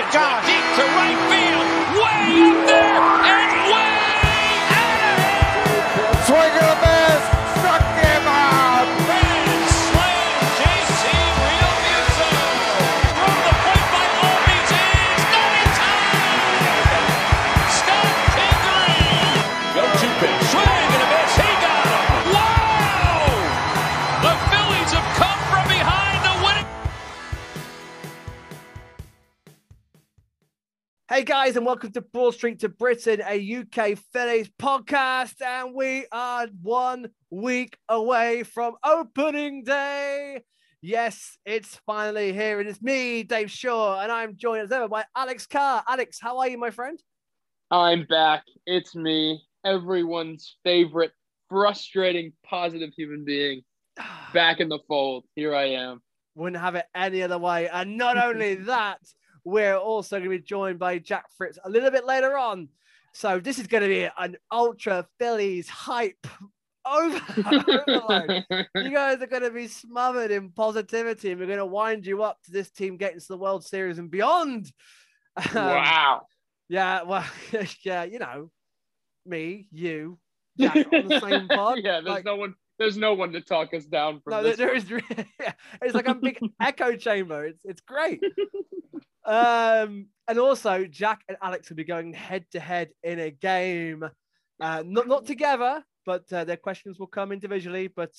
my gosh. Deep to right field. Way up Hey guys, and welcome to Broad Street to Britain, a UK Phillies podcast. And we are one week away from opening day. Yes, it's finally here. And it's me, Dave Shaw, and I'm joined as ever by Alex Carr. Alex, how are you, my friend? I'm back. It's me, everyone's favorite, frustrating, positive human being, back in the fold. Here I am. Wouldn't have it any other way. And not only that, we're also going to be joined by Jack Fritz a little bit later on. So this is going to be an ultra Phillies hype over. overload. you guys are going to be smothered in positivity, and we're going to wind you up to this team getting to the World Series and beyond. Um, wow. Yeah, well, yeah, you know, me, you, Jack on the same pod. yeah, there's like- no one. There's no one to talk us down from no, this. there is. yeah, it's like a big echo chamber. It's it's great. Um, and also Jack and Alex will be going head to head in a game, uh, not not together, but uh, their questions will come individually. But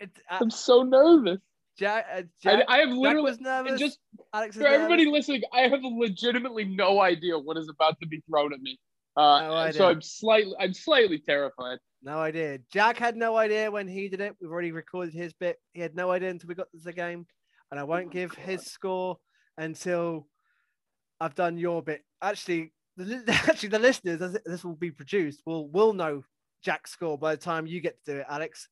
it, uh, I'm so nervous. Jack, uh, I, Jack, I have Jack literally was nervous. just Alex for everybody nervous. listening. I have legitimately no idea what is about to be thrown at me. Uh, No so I'm slightly, I'm slightly terrified. No idea. Jack had no idea when he did it. We've already recorded his bit. He had no idea until we got to the game. And I won't give his score until I've done your bit. Actually, the, actually, the listeners, as this will be produced, will will know Jack's score by the time you get to do it, Alex.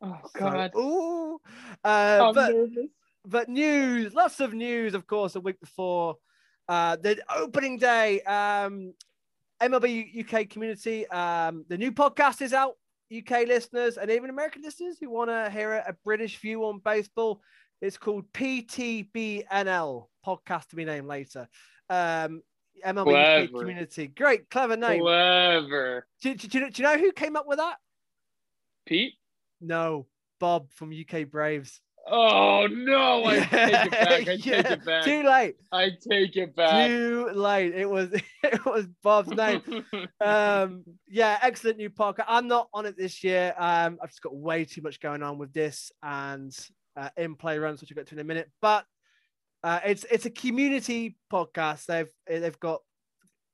Oh So- God. ooh. Uh, but nervous. but news, lots of news, of course, a week before uh, the opening day. Um, MLB UK community, um, the new podcast is out. UK listeners and even American listeners who want to hear a British view on baseball. It's called PTBNL, podcast to be named later. Um, MLB UK community, great, clever name. Clever. Do, do- do do you know who came up with that? Pete. No, Bob from UK Braves. Oh no! I take it back. I take it back. Too late. I take it back. Too late. It was it was Bob's name. um, yeah, excellent new podcast. I'm not on it this year. Um, I've just got way too much going on with this and uh, in play runs, which I'll get to in a minute. But uh, it's it's a community podcast. They've they've got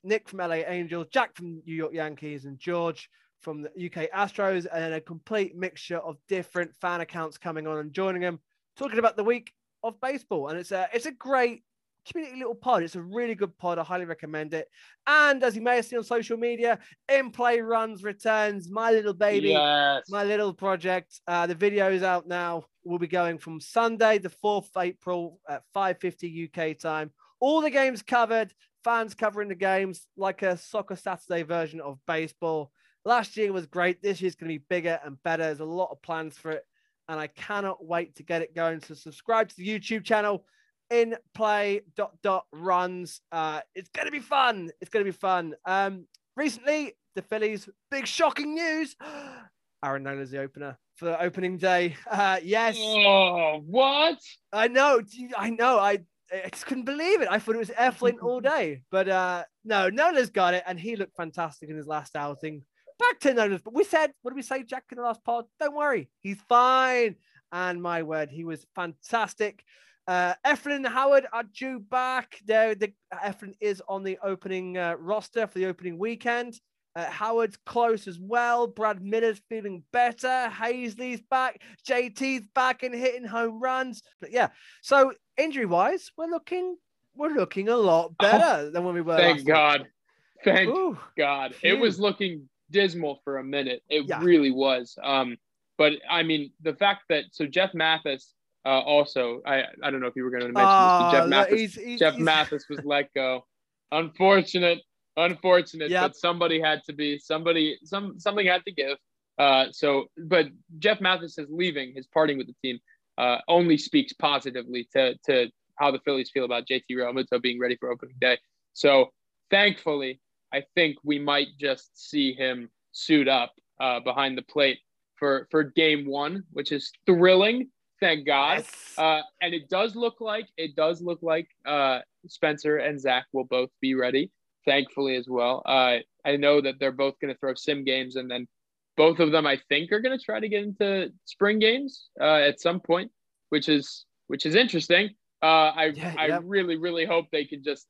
Nick from LA Angels, Jack from New York Yankees, and George from the UK Astros, and a complete mixture of different fan accounts coming on and joining them, talking about the week of baseball. And it's a it's a great community little pod. It's a really good pod. I highly recommend it. And as you may have seen on social media, In Play Runs returns, my little baby, Yes. my little project. Uh, the video is out now. We'll be going from Sunday, the 4th of April at 5.50 UK time. All the games covered, fans covering the games like a soccer Saturday version of baseball. Last year was great. This year's going to be bigger and better. There's a lot of plans for it. And I cannot wait to get it going. So subscribe to the YouTube channel in play dot dot runs. Uh, it's gonna be fun. It's gonna be fun. Um, recently the Phillies big shocking news. Aaron Nola's the opener for the opening day. Uh, yes, Oh, what? I know. I know. I, I just couldn't believe it. I thought it was Eflin all day, but uh, no, Nola's got it, and he looked fantastic in his last outing. Back to Nola's, but we said, what did we say, Jack, in the last pod? Don't worry, he's fine. And my word, he was fantastic. Uh, Eflin and Howard are due back. There, the Eflin is on the opening uh, roster for the opening weekend. Uh, Howard's close as well. Brad Miller's feeling better. Haseley's back. JT's back and hitting home runs. But yeah, so injury wise, we're looking we're looking a lot better than when we were. Thank God. Thank week. Ooh, God. It was looking dismal for a minute. It Yeah. really was. Um, but I mean, the fact that so Jeff Mathis uh, also, I I don't know if you were going to mention this, Ah, but Jeff Mathis, he's- he's- Jeff he's- Mathis was let go. Unfortunate, unfortunate. Yep. But somebody had to be somebody. Some something had to give. Uh, so, but Jeff Mathis is leaving. His parting with the team uh, only speaks positively to to how the Phillies feel about JT Realmuto being ready for opening day. So thankfully, I think we might just see him suit up uh, behind the plate for for game one, which is thrilling. Thank God. Yes. Uh, and it does look like it does look like uh, Spencer and Zach will both be ready. Thankfully, as well. Uh, I know that they're both going to throw sim games, and then both of them, I think, are going to try to get into spring games uh, at some point, which is which is interesting. Uh, I Yeah, I yeah. really really hope they can just,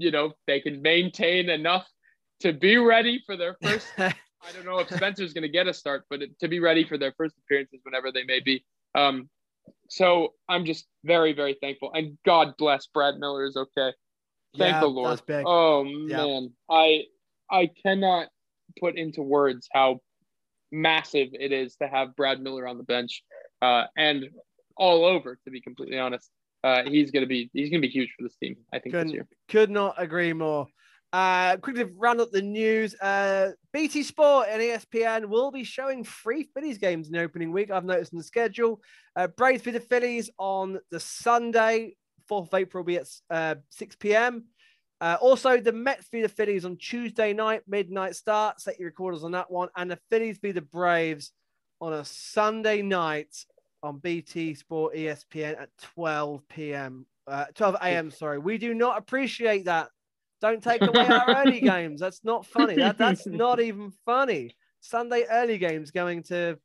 you know, they can maintain enough to be ready for their first I don't know if Spencer's going to get a start, but to be ready for their first appearances whenever they may be. Um, so I'm just very, very thankful. And God bless Brad Miller is okay. Thank Yeah, the Lord. Oh Yeah. man, I I cannot put into words how massive it is to have Brad Miller on the bench uh, and all over. To be completely honest, uh, he's gonna be he's gonna be huge for this team. I think this Couldn't- year. Could not agree more. Uh, quickly round up the news. Uh, BT Sport and ESPN will be showing free Phillies games in the opening week. I've noticed in the schedule. Uh, Braves v the Phillies on the Sunday, 4th of April, will be at uh, 6 p.m. Uh, also, the Mets v the Phillies on Tuesday night, midnight start. Set your recorders on that one. And the Phillies v the Braves on a Sunday night on BT Sport ESPN at 12 p.m. Uh, 12 a.m. Sorry, we do not appreciate that. Don't take away our early games. That's not funny. That that's not even funny. Sunday early games going to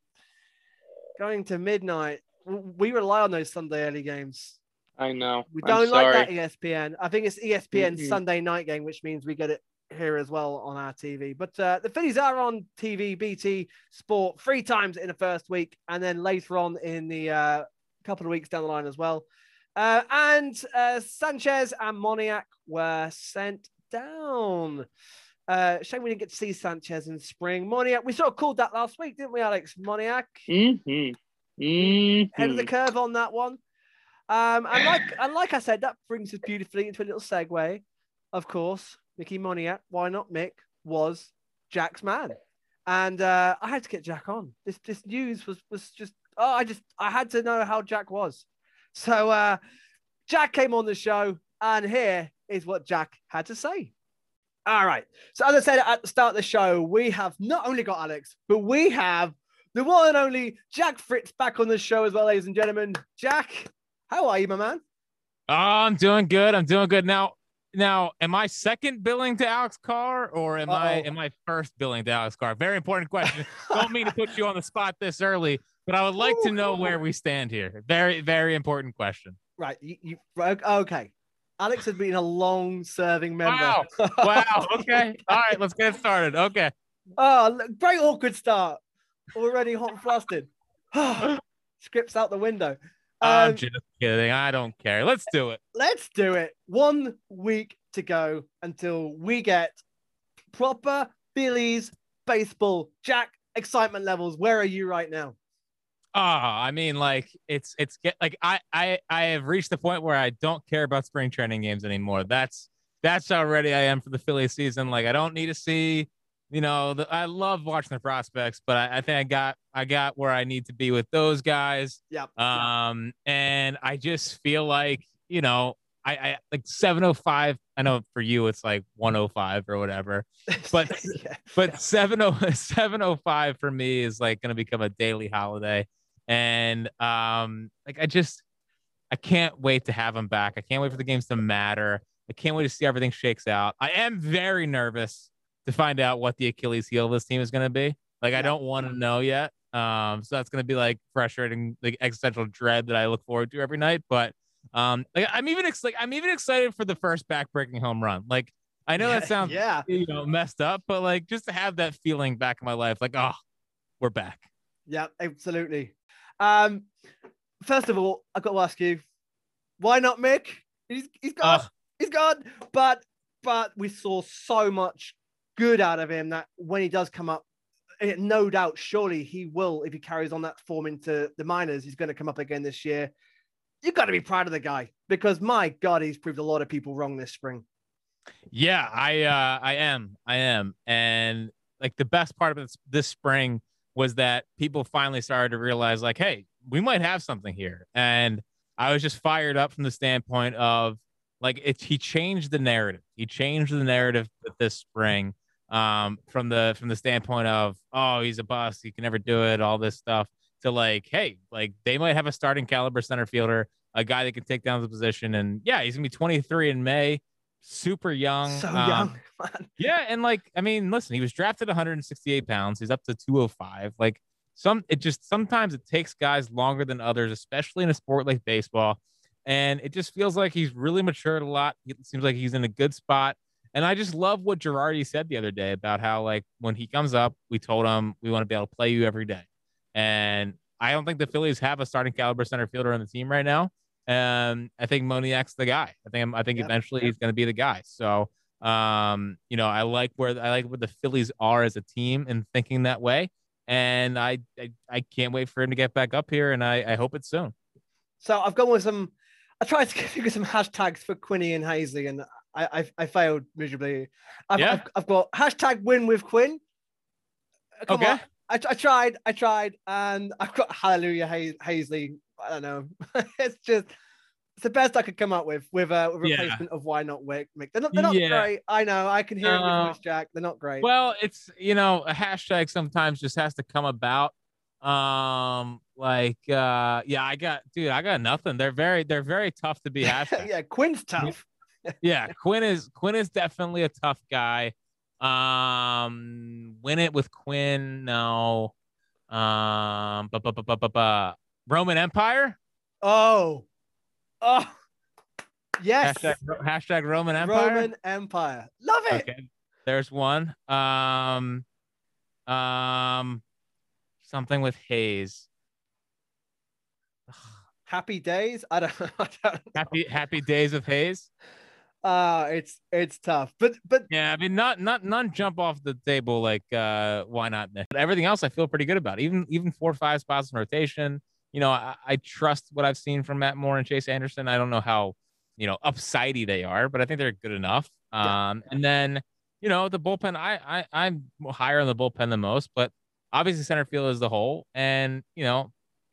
going to midnight. We rely on those Sunday early games. I know. We I'm don't like sorry. that ESPN. I think it's ESPN Mhm. Sunday night game, which means we get it here as well on our TV. But uh, the Phillies are on TV, BT Sport, three times in the first week, and then later on in the uh, couple of weeks down the line as well. Uh, and uh, Sanchez and Moniak were sent down. Uh, shame we didn't get to see Sanchez in spring. Moniak, we sort of called that last week, didn't we, Alex? Moniak Mm-hmm. head of the curve on that one. Um, and like and like I said, that brings us beautifully into a little segue. Of course, Mickey Moniak, why not Mick, was Jack's man. And uh, I had to get Jack on. This this news was was just oh, I just I had to know how Jack was. So uh, Jack came on the show, and here is what Jack had to say. All right. So as I said at the start of the show, we have not only got Alex, but we have the one and only Jack Fritz back on the show as well, ladies and gentlemen. Jack, how are you, my man? Oh, I'm doing good. I'm doing good now. Now, am I second billing to Alex Carr or am I Uh-oh. am I first billing to Alex Carr? Very important question. Don't mean to put you on the spot this early, but I would like to know where we stand here. Very, very important question. Right. You, you okay. Alex has been a long serving member. Wow. Wow. Okay. All right. Let's get started. Okay. Oh, great awkward start. Already hot and flustered. Scripts out the window. I'm Um, just kidding. I don't care. Let's do it. let's do it. One week to go until we get proper Phillies baseball. Jack, excitement levels. Where are you right now? Ah, I mean, like it's it's get like I I I have reached the point where I don't care about spring training games anymore. That's that's how ready I am for the Philly season. Like I don't need to see, you know, the, I love watching the prospects, but I, I think I got I got where I need to be with those guys. Yep. Um, and I just feel like you know I I like seven oh five. I know for you it's like one oh five or whatever but- yeah. but 70 705 for me is like going to become a daily holiday and um like i just i can't wait to have him back i can't wait for the games to matter i can't wait to see everything shakes out i am very nervous to find out what the achilles heel of this team is going to be like i don't want to know yet um so that's going to be like frustrating like existential dread that i look forward to every night but um like i'm even ex- like i'm even excited for the first back-breaking home run like i know that sounds yeah. you know, messed up, but like just to have that feeling back in my life, like, oh, we're back. Yeah, absolutely. Um, first of all, I've got to ask you, why not Mick? He's he's gone. Ugh. He's gone. But but we saw so much good out of him that when he does come up, eh, no doubt, surely he will, if he carries on that form into the minors, he's going to come up again this year. You've got to be proud of the guy because my God, he's proved a lot of people wrong this spring. Yeah, I uh I am. I am. And like the best part of this this spring was that people finally started to realize, like, hey, we might have something here. And I was just fired up from the standpoint of like he changed the narrative. He changed the narrative this spring um, from the from the standpoint of oh he's a bust, he can never do it, all this stuff to like hey like they might have a starting caliber center fielder, a guy that can take down the position, and yeah he's gonna be 23 in May, super young, So um, young, man. yeah, and like I mean, listen, he was drafted 168 pounds. He's up to 205. Like some, it just sometimes it takes guys longer than others, especially in a sport like baseball. And it just feels like he's really matured a lot. It seems like he's in a good spot. And I just love what Girardi said the other day about how like when he comes up, we told him we want to be able to play you every day. And I don't think the Phillies have a starting caliber center fielder on the team right now. And I think Moniak's the guy. I think I think eventually he's going to be the guy. So um, you know, I like where I like where the Phillies are as a team and thinking that way. And I, I I can't wait for him to get back up here, and I, I hope it's soon. So I've gone with some. I tried to figure some hashtags for Quinny and Haseley, and I I, I failed miserably. I've, Yeah. I've, I've got hashtag win with Quinn. Uh, Come Okay. on. I, I tried, I tried, and I've got Hallelujah Haz- Haseley. I don't know. it's just it's the best I could come up with with a with a Yeah. replacement of why not Wick. They're not, they're not Yeah. great. I know. I can hear it with voice Jack. They're not great. Well, it's you know a hashtag sometimes just has to come about. Um, like uh, yeah, I got dude, I got nothing. They're very they're very tough to be hashtag. yeah, Quinn's tough. Yeah, Quinn is Quinn is definitely a tough guy. Um, win it with Quinn, no. Um, but but but but but Roman Empire. Oh, oh, yes. Hashtag, hashtag Roman Empire. Roman Empire. Love it. Okay, there's one. Um, um, something with Hayes. Happy days. I don't. I don't Happy Happy Days of Hayes. Uh it's it's tough. But but Yeah, I mean, not not none jump off the table like uh why not? Everything else I feel pretty good about. Even even four or five spots in rotation. You know, I, I trust what I've seen from Matt Moore and Chase Anderson. I don't know how you know upsidey they are, but I think they're good enough. Yeah. Um, and then you know the bullpen. I I I'm higher on the bullpen than most, but obviously center field is the whole. And you know,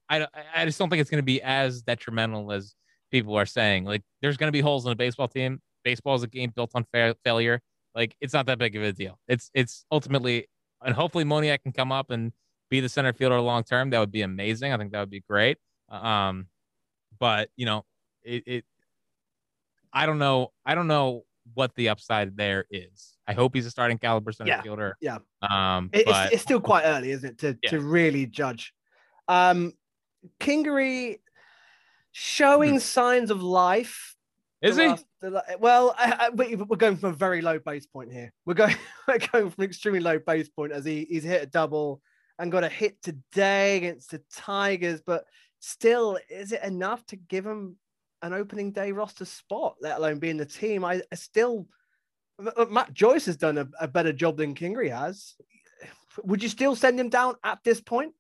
I I just don't think it's going to be as detrimental as people are saying. Like, there's going to be holes in a baseball team. Baseball is a game built on fa- failure. Like, it's not that big of a deal. It's it's ultimately, and hopefully Moniak can come up and be the center fielder long term. That would be amazing. I think that would be great. Um, but you know, it, it I don't know. I don't know what the upside there is. I hope he's a starting caliber center Yeah, fielder. yeah. Um, it- but it's, it's still quite early, isn't it, to, Yeah. to really judge. Um Kingery showing signs of life. Is the he? last- the well, I, I, we- we're going from a very low base point here. We're going we're going from an extremely low base point as he, he's hit a double and got a hit today against the Tigers, but still, is it enough to give him an opening day roster spot, let alone being the team? I, I still Matt Joyce has done a, a better job than Kingery has. Would you still send him down at this point?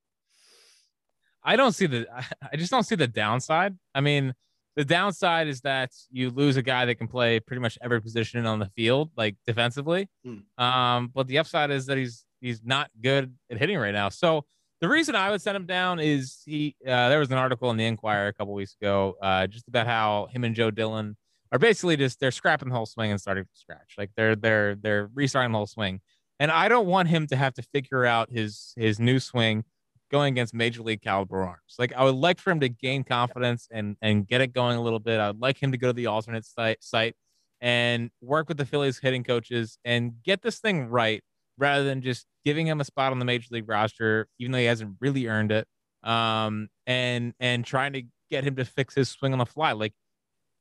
I don't see the I just don't see the downside. I mean, the downside is that you lose a guy that can play pretty much every position on the field, like defensively. Hmm. Um, but the upside is that he's he's not good at hitting right now. So the reason I would send him down is he uh, there was an article in the Inquirer a couple weeks ago, uh, just about how him and Joe Dillon are basically just they're scrapping the whole swing and starting from scratch. Like they're they're they're restarting the whole swing. And I don't want him to have to figure out his his new swing going against major league caliber arms. Like I would like for him to gain confidence and and get it going a little bit. I would like him to go to the alternate site site and work with the Phillies hitting coaches and get this thing right rather than just giving him a spot on the major league roster, even though he hasn't really earned it. Um, and and trying to get him to fix his swing on the fly. Like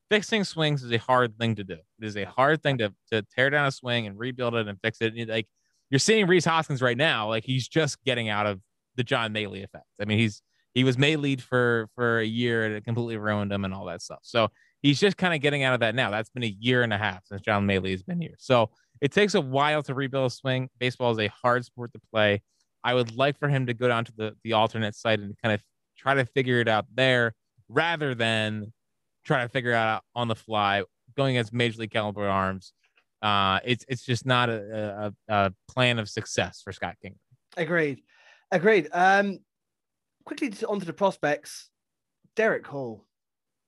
fixing swings is a hard thing to do. It is a hard thing to to tear down a swing and rebuild it and fix it. And, like you're seeing Rhys Hoskins right now, like he's just getting out of the John Mallee effect. I mean, he's he was May lead for for a year and it completely ruined him and all that stuff. So he's just kind of getting out of that now. That's been a year and a half since John Mallee has been here. So it takes a while to rebuild a swing. Baseball is a hard sport to play. I would like for him to go down to the the alternate site and kind of try to figure it out there rather than try to figure it out on the fly going against major league caliber arms. Uh, it's it's just not a, a, a plan of success for Scott King. Agreed. Agreed. Um, quickly to- onto the prospects. Darick Hall.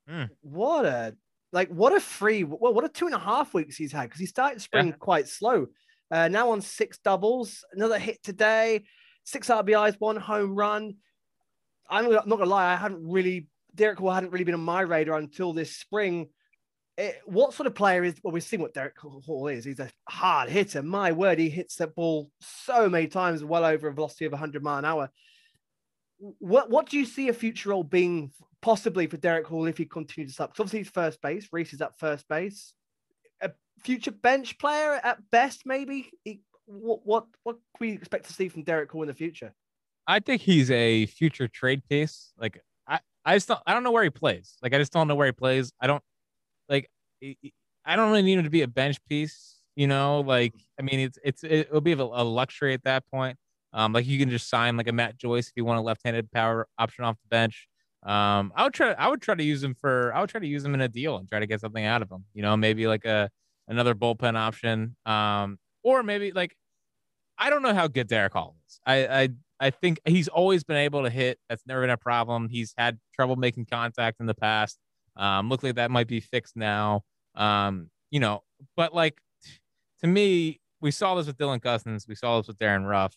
Mm. What a like what a free well, what a two and a half weeks he's had because he started spring Yeah. quite slow. Uh, now on six doubles, another hit today, six RBIs, one home run. I'm not gonna lie, I hadn't really Darick Hall hadn't really been on my radar until this spring. It, what sort of player is? Well, we've seen what Darick Hall is. He's a hard hitter. My word, he hits that ball so many times, well over a velocity of 100 mile an hour. What what do you see a future role being possibly for Darick Hall if he continues up? 'Cause obviously he's first base. Rhys is at first base. A future bench player at best, maybe. He- what what what can we expect to see from Darick Hall in the future? I think he's a future trade piece. Like I, I just don't, I don't know where he plays. Like I just don't know where he plays. I don't like. I don't really need him to be a bench piece. You know, like I mean, it's it's it'll be a, a luxury at that point. Um, like you can just sign like a Matt Joyce if you want a left-handed power option off the bench. Um, I would try. I would try to use him for. I would try to use him in a deal and try to get something out of him. You know, maybe like a another bullpen option. Um, or maybe like I don't know how good Darick Hall is. I I I think he's always been able to hit. That's never been a problem. He's had trouble making contact in the past. Um, look like that might be fixed now. Um, you know, but like to me, we saw this with Dylan Cozens. We saw this with Darin Ruf.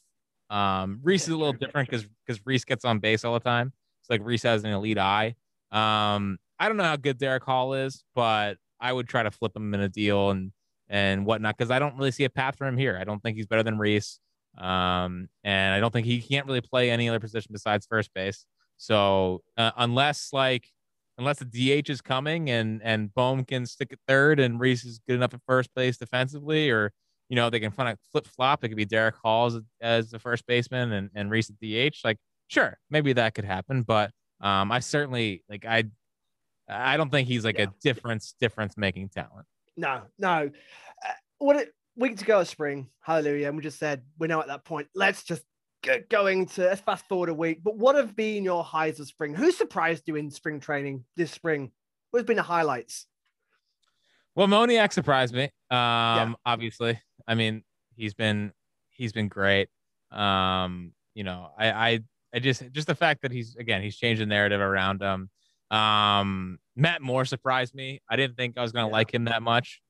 Um, Rhys is a little different because because Rhys gets on base all the time. It's like Rhys has an elite eye. Um, I don't know how good Darick Hall is, but I would try to flip him in a deal and and whatnot because I don't really see a path for him here. I don't think he's better than Rhys. Um, and I don't think he can't really play any other position besides first base. So uh, unless like unless the DH is coming and and Bohm can stick at third and Rhys is good enough at first base defensively, or you know they can kind of flip flop. It could be Darick Hall as, as the first baseman and and Rhys at DH. Like sure, maybe that could happen, but um, I certainly like I I don't think he's like Yeah. a difference difference making talent. No, no. Uh, what a week to go of spring. Hallelujah. And we just said we're now at that point. Let's just going to let's fast forward a week. But what have been your highs of spring? Who surprised you in spring training this spring? What has been the highlights? Well, Moniak surprised me. Um, obviously, I mean, he's been he's been great. Um, you know, I I I just just the fact that he's again he's changed the narrative around him. Um, Matt Moore surprised me. I didn't think I was gonna Yeah. like him that much.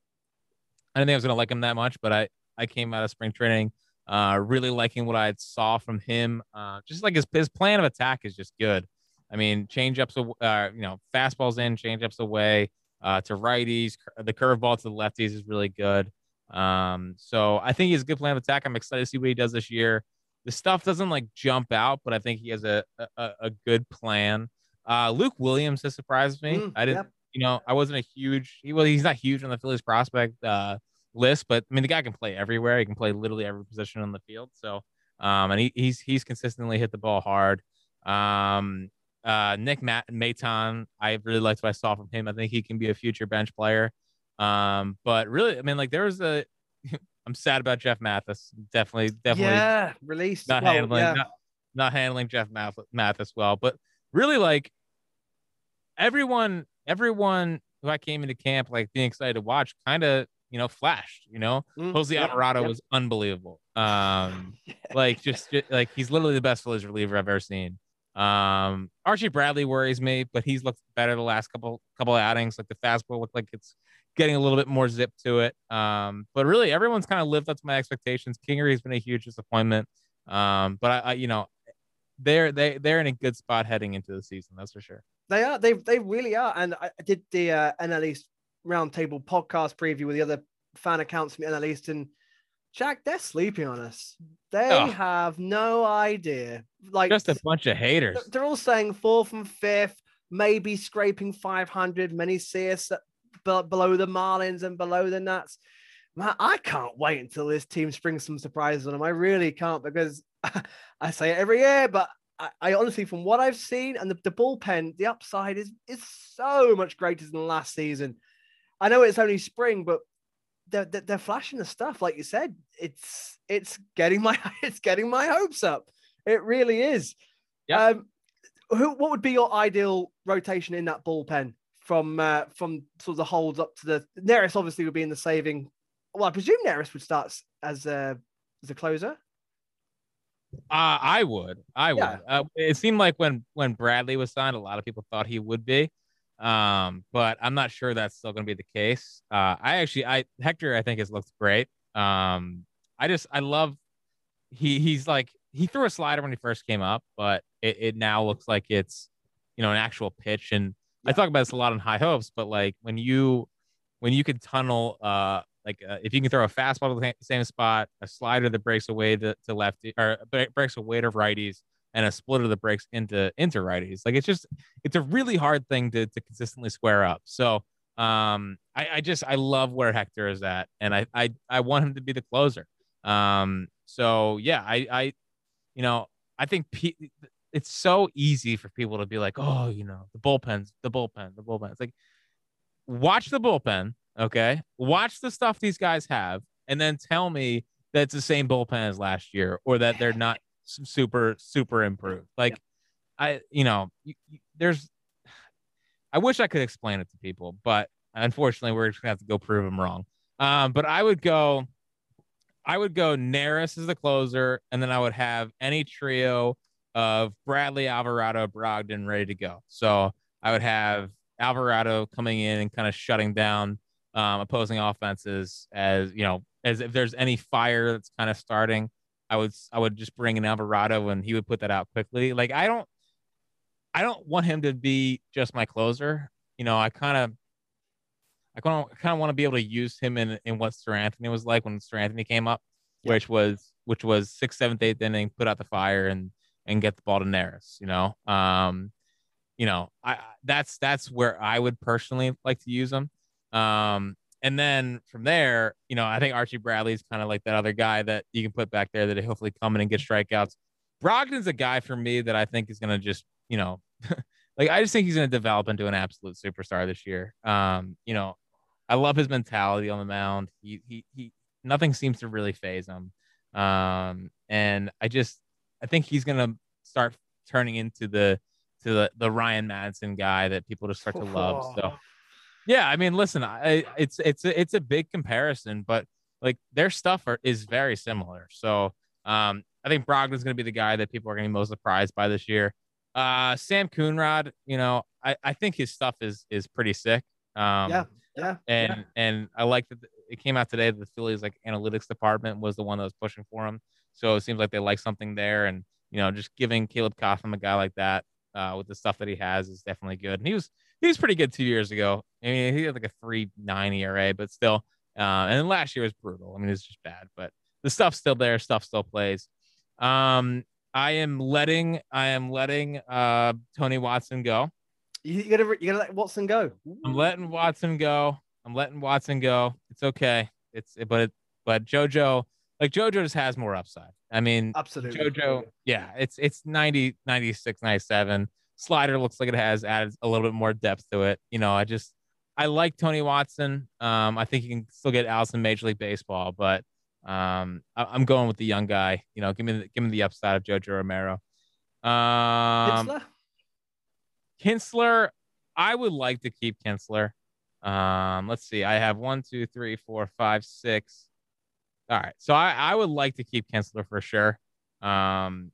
I didn't think I was gonna like him that much, but I I came out of spring training uh really liking what I saw from him. Uh, just like his his plan of attack is just good. I mean, change ups, uh, you know, fastballs in, change ups away uh, to righties. The curveball to the lefties is really good. Um, so I think he's a good plan of attack. I'm excited to see what he does this year. The stuff doesn't like jump out, but I think he has a a, a good plan. Uh, Luke Williams has surprised me. Mm, I didn't, yep. you know, I wasn't a huge. He well, he's not huge on the Phillies prospect uh, list, but I mean, the guy can play everywhere. He can play literally every position on the field. So, um, and he, he's he's consistently hit the ball hard. Um, uh, Nick Matt Maton, I really liked what I saw from him. I think he can be a future bench player. Um, but really, I mean, like there was a. I'm sad about Jeff Mathis. Definitely, definitely Yeah, released. not well, handling yeah. not, not handling Jeff Math- Mathis well. But really, like everyone, everyone who I came into camp like being excited to watch, kind of you know flashed. You know, Mm, Jose yep, Alvarado yep. was unbelievable. Um, like just, ju- like he's literally the best Phillies reliever I've ever seen. Um, Archie Bradley worries me, but he's looked better the last couple couple of outings. Like the fastball looked like it's getting a little bit more zip to it. Um, but really everyone's kind of lived up to my expectations. Kingery's been a huge disappointment. Um, but I, I you know, they're they they're in a good spot heading into the season. That's for sure. They are. They they really are. And I I did the uh, NL East Roundtable podcast preview with the other fan accounts from the NL East, and Jack, they're sleeping on us. They Oh. have no idea. Like Just a bunch of haters. they're- they're all saying fourth and fifth, maybe scraping 500. Many see us below the Marlins and below the Nats. Man, I can't wait until this team springs some surprises on them. I really can't because I say it every year, but I, I honestly, from what I've seen and the, the bullpen, the upside is is so much greater than last season. I know it's only spring, but they're, they're, they're flashing the stuff, like you said. It's it's getting my it's getting my hopes up. It really is. Yeah. Um, who what would be your ideal rotation in that bullpen from uh, from sort of the holds up to the Neris? Obviously, would be in the saving. Well, I presume Neris would start as a as a closer. Uh, I would. I would. Yeah. Uh, it seemed like when when Bradley was signed, a lot of people thought he would be. Um, but I'm not sure that's still going to be the case. Uh, I actually, I Hector, I think has looked great. Um, I just, I love he he's like he threw a slider when he first came up, but it, it now looks like it's you know an actual pitch. And I talk about this a lot on high hopes, but like when you when you can tunnel uh like uh, if you can throw a fastball to the same spot, a slider that breaks away to, to lefty or breaks away to righties, and a splitter that breaks into into righties. Like it's just it's a really hard thing to to consistently square up. So um I, I just I love where Hector is at, and I I I want him to be the closer. Um so yeah, I I you know I think it's so easy for people to be like, oh, you know, the bullpens, the bullpen, the bullpen. It's like watch the bullpen, okay? Watch the stuff these guys have, and then tell me that it's the same bullpen as last year, or that they're not super super improved. Like, I you know, you, you, there's. I wish I could explain it to people, but unfortunately, we're just gonna have to go prove them wrong. Um, but I would go, I would go Neris as the closer, and then I would have any trio of Bradley, Alvarado, Brogdon ready to go. So I would have Alvarado coming in and kind of shutting down um, opposing offenses as you know, as if there's any fire that's kind of starting. I would I would just bring in Alvarado and he would put that out quickly. Like I don't I don't want him to be just my closer. You know, I kind of I kind of kind of want to be able to use him in in what Seranthony was like when Seranthony came up, yeah. which was which was sixth, seventh, eighth inning, put out the fire and and get the ball to Neris. You know, um, you know, I that's that's where I would personally like to use him. Um, and then from there, you know, I think Archie Bradley's kind of like that other guy that you can put back there that hopefully come in and get strikeouts. Brogdon's a guy for me that I think is going to just, you know, like I just think he's going to develop into an absolute superstar this year. Um, you know, I love his mentality on the mound. He he he nothing seems to really faze him. Um, and I just I think he's going to start turning into the to the the Ryan Madson guy that people just start to love. So yeah, I mean, listen, I, it's it's a, it's a big comparison, but like their stuff are, is very similar. So um, I think Brogdon's going to be the guy that people are going to be most surprised by this year. Uh, Sam Coonrod, you know, I, I think his stuff is is pretty sick. Um, yeah, yeah, and yeah. and I like that it came out today that the Phillies like analytics department was the one that was pushing for him. So it seems like they like something there, and you know, just giving Caleb Cotham a guy like that uh, with the stuff that he has is definitely good. And he was he was pretty good two years ago. I mean, he had like a three nine ERA, but still. Uh, and last year was brutal. I mean, it's just bad, but the stuff's still there. Stuff still plays. Um, I am letting I am letting uh Tony Watson go. You gotta you gotta let Watson go. I'm letting Watson go. I'm letting Watson go. It's okay. It's but it, but JoJo like JoJo just has more upside. I mean, absolutely. JoJo, yeah, it's it's 90, 96, 97. Slider looks like it has added a little bit more depth to it. You know, I just I like Tony Watson. Um, I think he can still get Allison Major League Baseball, but um, I, am going with the young guy. You know, give me the, give me the upside of JoJo Romero. Um, Kintzler? Kintzler, I would like to keep Kintzler. Um, let's see. I have one, two, three, four, five, six. All right. So I, I would like to keep Kintzler for sure. Um,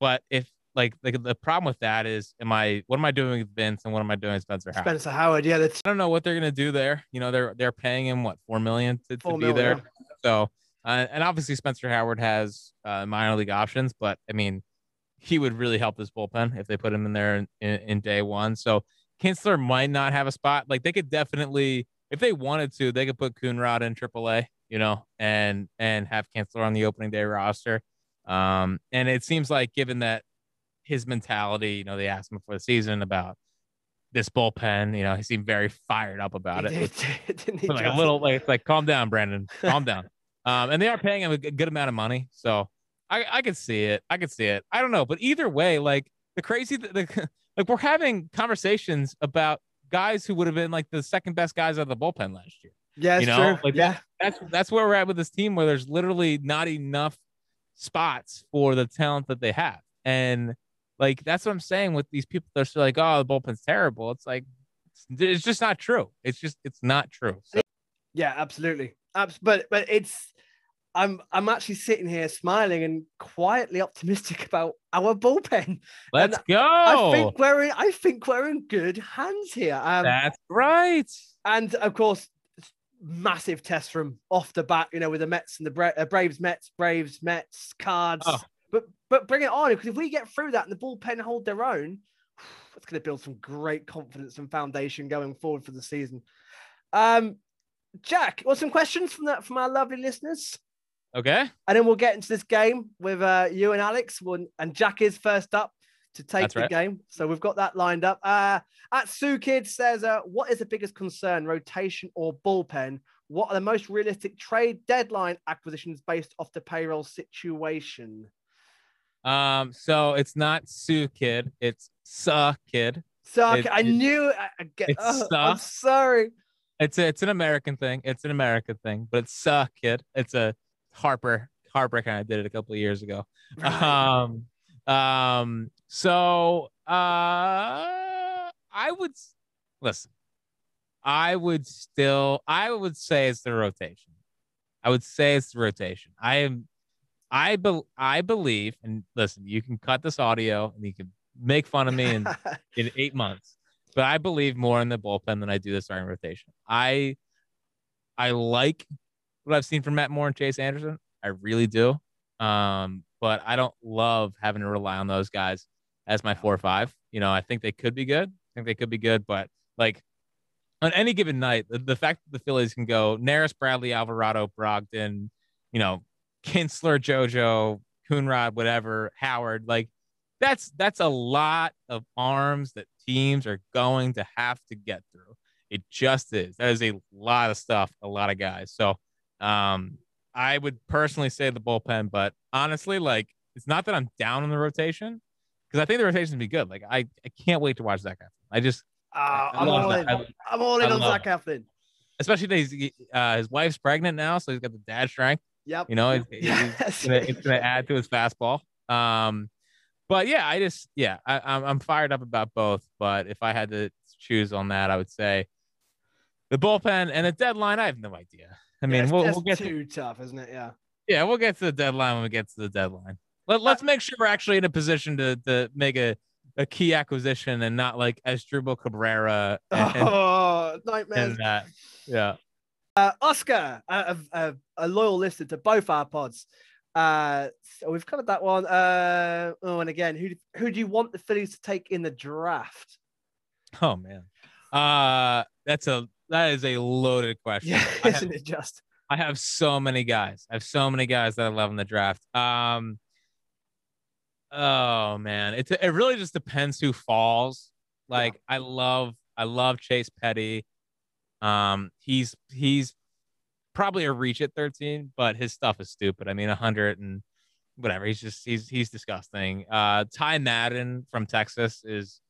but if like the, the problem with that is, am I what am I doing with Vince and what am I doing with Spencer Howard? Spencer Howard, yeah, that's I don't know what they're gonna do there. You know, they're they're paying him what four million to, to be million, there. Yeah. So uh, and obviously Spencer Howard has uh, minor league options, but I mean, he would really help this bullpen if they put him in there in, in, in day one. So Kintzler might not have a spot. Like they could definitely, if they wanted to, they could put Coonrod in AAA, you know, and and have Kintzler on the opening day roster. Um, and it seems like given that his mentality. You know, they asked him before the season about this bullpen. You know, he seemed very fired up about it. like a little like it's like calm down, Brandon. Calm down. Um, and they are paying him a good amount of money, so I I could see it. I could see it. I don't know, but either way, like the crazy, the, the like we're having conversations about guys who would have been like the second best guys out of the bullpen last year. Yeah, you know, true. like yeah, that's that's where we're at with this team, where there's literally not enough spots for the talent that they have, and like that's what I'm saying with these people. They're still like, oh, the bullpen's terrible. It's like it's, it's just not true. It's just it's not true. So. Yeah, absolutely. Abs- but but it's I'm I'm actually sitting here smiling and quietly optimistic about our bullpen. Let's go. I think we're in I think we're in good hands here. Um, That's right. and of course, massive test from off the bat. You know, with the Mets and the Bra- uh, Braves, Mets, Braves, Mets, Cards. Oh. But but bring it on because if we get through that and the bullpen hold their own, it's going to build some great confidence and foundation going forward for the season. Um, Jack, what some questions from that from our lovely listeners? Okay. And then we'll get into this game with uh, you and Alex. One and Jack is first up to take That's the right. game. So we've got that lined up. Uh, at Sue Kid says, uh, "What is the biggest concern, rotation or bullpen? What are the most realistic trade deadline acquisitions based off the payroll situation?" Um, so it's not Sue Kid, it's Suh Kid. So It- I it- knew. I, get, oh, I'm sorry. It's a, it's an American thing. It's an American thing, but it's Suh Kid. It's a Harper. Harper kind of did it a couple of years ago. Um, um, so uh, I would listen. I would still, I would say it's the rotation. I would say it's the rotation. I am, I be, I believe, and listen, you can cut this audio and you can make fun of me in, in eight months, but I believe more in the bullpen than I do the starting rotation. I, I like what I've seen from Matt Moore and Chase Anderson. I really do. Um, but I don't love having to rely on those guys as my four or five. You know, I think they could be good. I think they could be good, but like on any given night, the, the fact that the Phillies can go Neris, Bradley, Alvarado, Brogdon, you know, Kintzler, JoJo, Coonrod, whatever, Howard, like that's that's a lot of arms that teams are going to have to get through. It just is. That is a lot of stuff, a lot of guys. So um I would personally say the bullpen, but honestly, like it's not that I'm down on the rotation because I think the rotation would be good. Like I, I can't wait to watch that guy. I just, Ah, I I'm love all in. I- I'm all in on Zach Eflin. especially that he's uh, his wife's pregnant now, so he's got the dad strength. Yep. You know, Yes. gonna, it's gonna add to his fastball. Um, but yeah, I just yeah, I, I'm I'm fired up about both. But if I had to choose on that, I would say the bullpen and the deadline. I have no idea. I mean, it's we'll, we'll get to, too tough, isn't it? Yeah. yeah, we'll get to the deadline when we get to the deadline. Let, let's make sure we're actually in a position to to make a, a key acquisition and not like Asdrubal Cabrera and, oh, nightmares. and that. Yeah. Uh, Oscar, a, a, a loyal listener to both our pods. Uh, so we've covered that one. Uh, oh, and again, who who do you want the Phillies to take in the draft? Oh man. Uh that's a that is a loaded question. Yeah, I have, isn't it just? I have so many guys. I have so many guys that I love in the draft. Um Oh man, it it really just depends who falls. Like I love I love Chase Petty. Um he's he's probably a reach at 13, but his stuff is stupid. I mean 100 and whatever. He's just he's he's disgusting. Uh Ty Madden from Texas is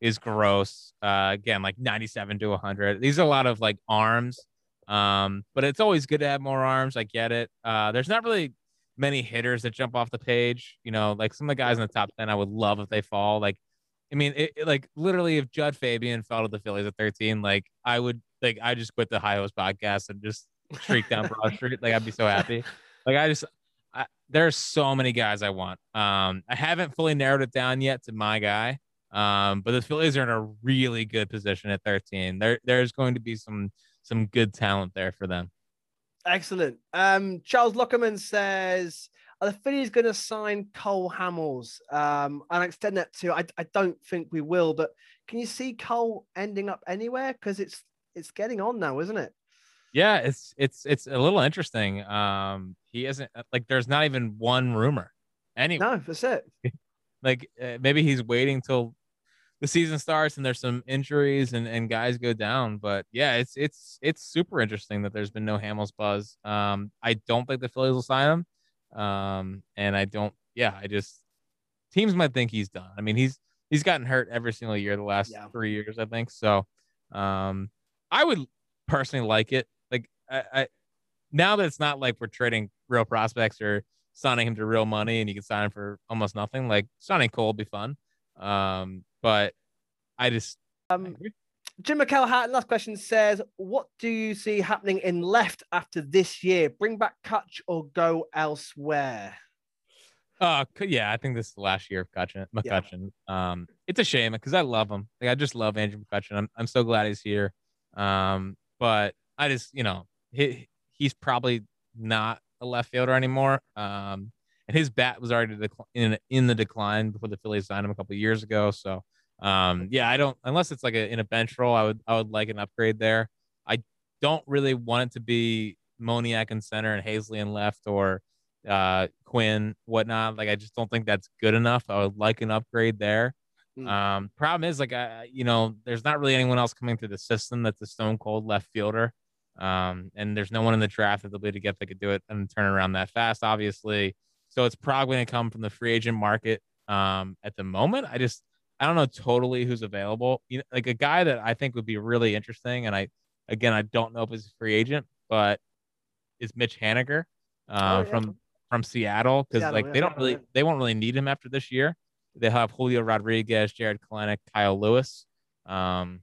is gross. Uh again, like 97 to 100. These are a lot of like arms. Um but it's always good to have more arms. I get it. Uh there's not really many hitters that jump off the page. You know, like some of the guys in the top 10, I would love if they fall. Like, I mean, it, it- like literally, if Jud Fabian fell to the Phillies at 13, like I would, like, I just quit the High Hopes podcast and just streak down Broad Street. Like, I'd be so happy. Like, I just, I, there's so many guys I want. Um, I haven't fully narrowed it down yet to my guy. Um, but the Phillies are in a really good position at 13. There, there's going to be some some good talent there for them. Excellent. Um, Charles Lockerman says, "Are the Phillies going to sign Cole Hamels um, and extend that to? I, I don't think we will, but can you see Cole ending up anywhere? Because it's it's getting on now, isn't it? Yeah, it's it's it's a little interesting. Um, he isn't like there's not even one rumor. Anyway, No, that's it. like uh, maybe he's waiting till the season starts and there's some injuries and, and guys go down. But yeah, it's it's it's super interesting that there's been no Hamels buzz. Um, I don't think the Phillies will sign him. Um, and I don't. Yeah, I just teams might think he's done. I mean, he's he's gotten hurt every single year the last Yeah. three years, I think. So, um, I would personally like it. Like I, I now that it's not like we're trading real prospects or signing him to real money and you can sign him for almost nothing. Like signing Cole would be fun. Um, but I just Um, Jim McElhatton, last question says, What do you see happening in left after this year? Bring back Kutch or go elsewhere? Uh, yeah, I think this is the last year of McCutchen. Yeah. Um, it's a shame because I love him. Like I just love Andrew McCutchen. I'm I'm so glad he's here. Um, but I just you know he he's probably not a left fielder anymore. Um, and his bat was already decl- in in the decline before the Phillies signed him a couple years ago. So um, yeah, I don't unless it's like a, in a bench role, I would I would like an upgrade there. I don't really want it to be Moniak in center and Haseley in left or uh Quinn whatnot. Like I just don't think that's good enough. I would like an upgrade there. Mm. Um, problem is like I you know there's not really anyone else coming through the system that's a stone cold left fielder. Um, and there's no one in the draft that they'll be able to get that could do it and turn around that fast, obviously. So it's probably going to come from the free agent market. Um, at the moment, I just I don't know totally who's available. You know, like a guy that I think would be really interesting, and I again I don't know if he's a free agent, but is Mitch Haniger uh, Oh, yeah. from from Seattle because like yeah, they don't really yeah. they won't really need him after this year. They have Julio Rodriguez, Jarred Kelenic, Kyle Lewis. Um,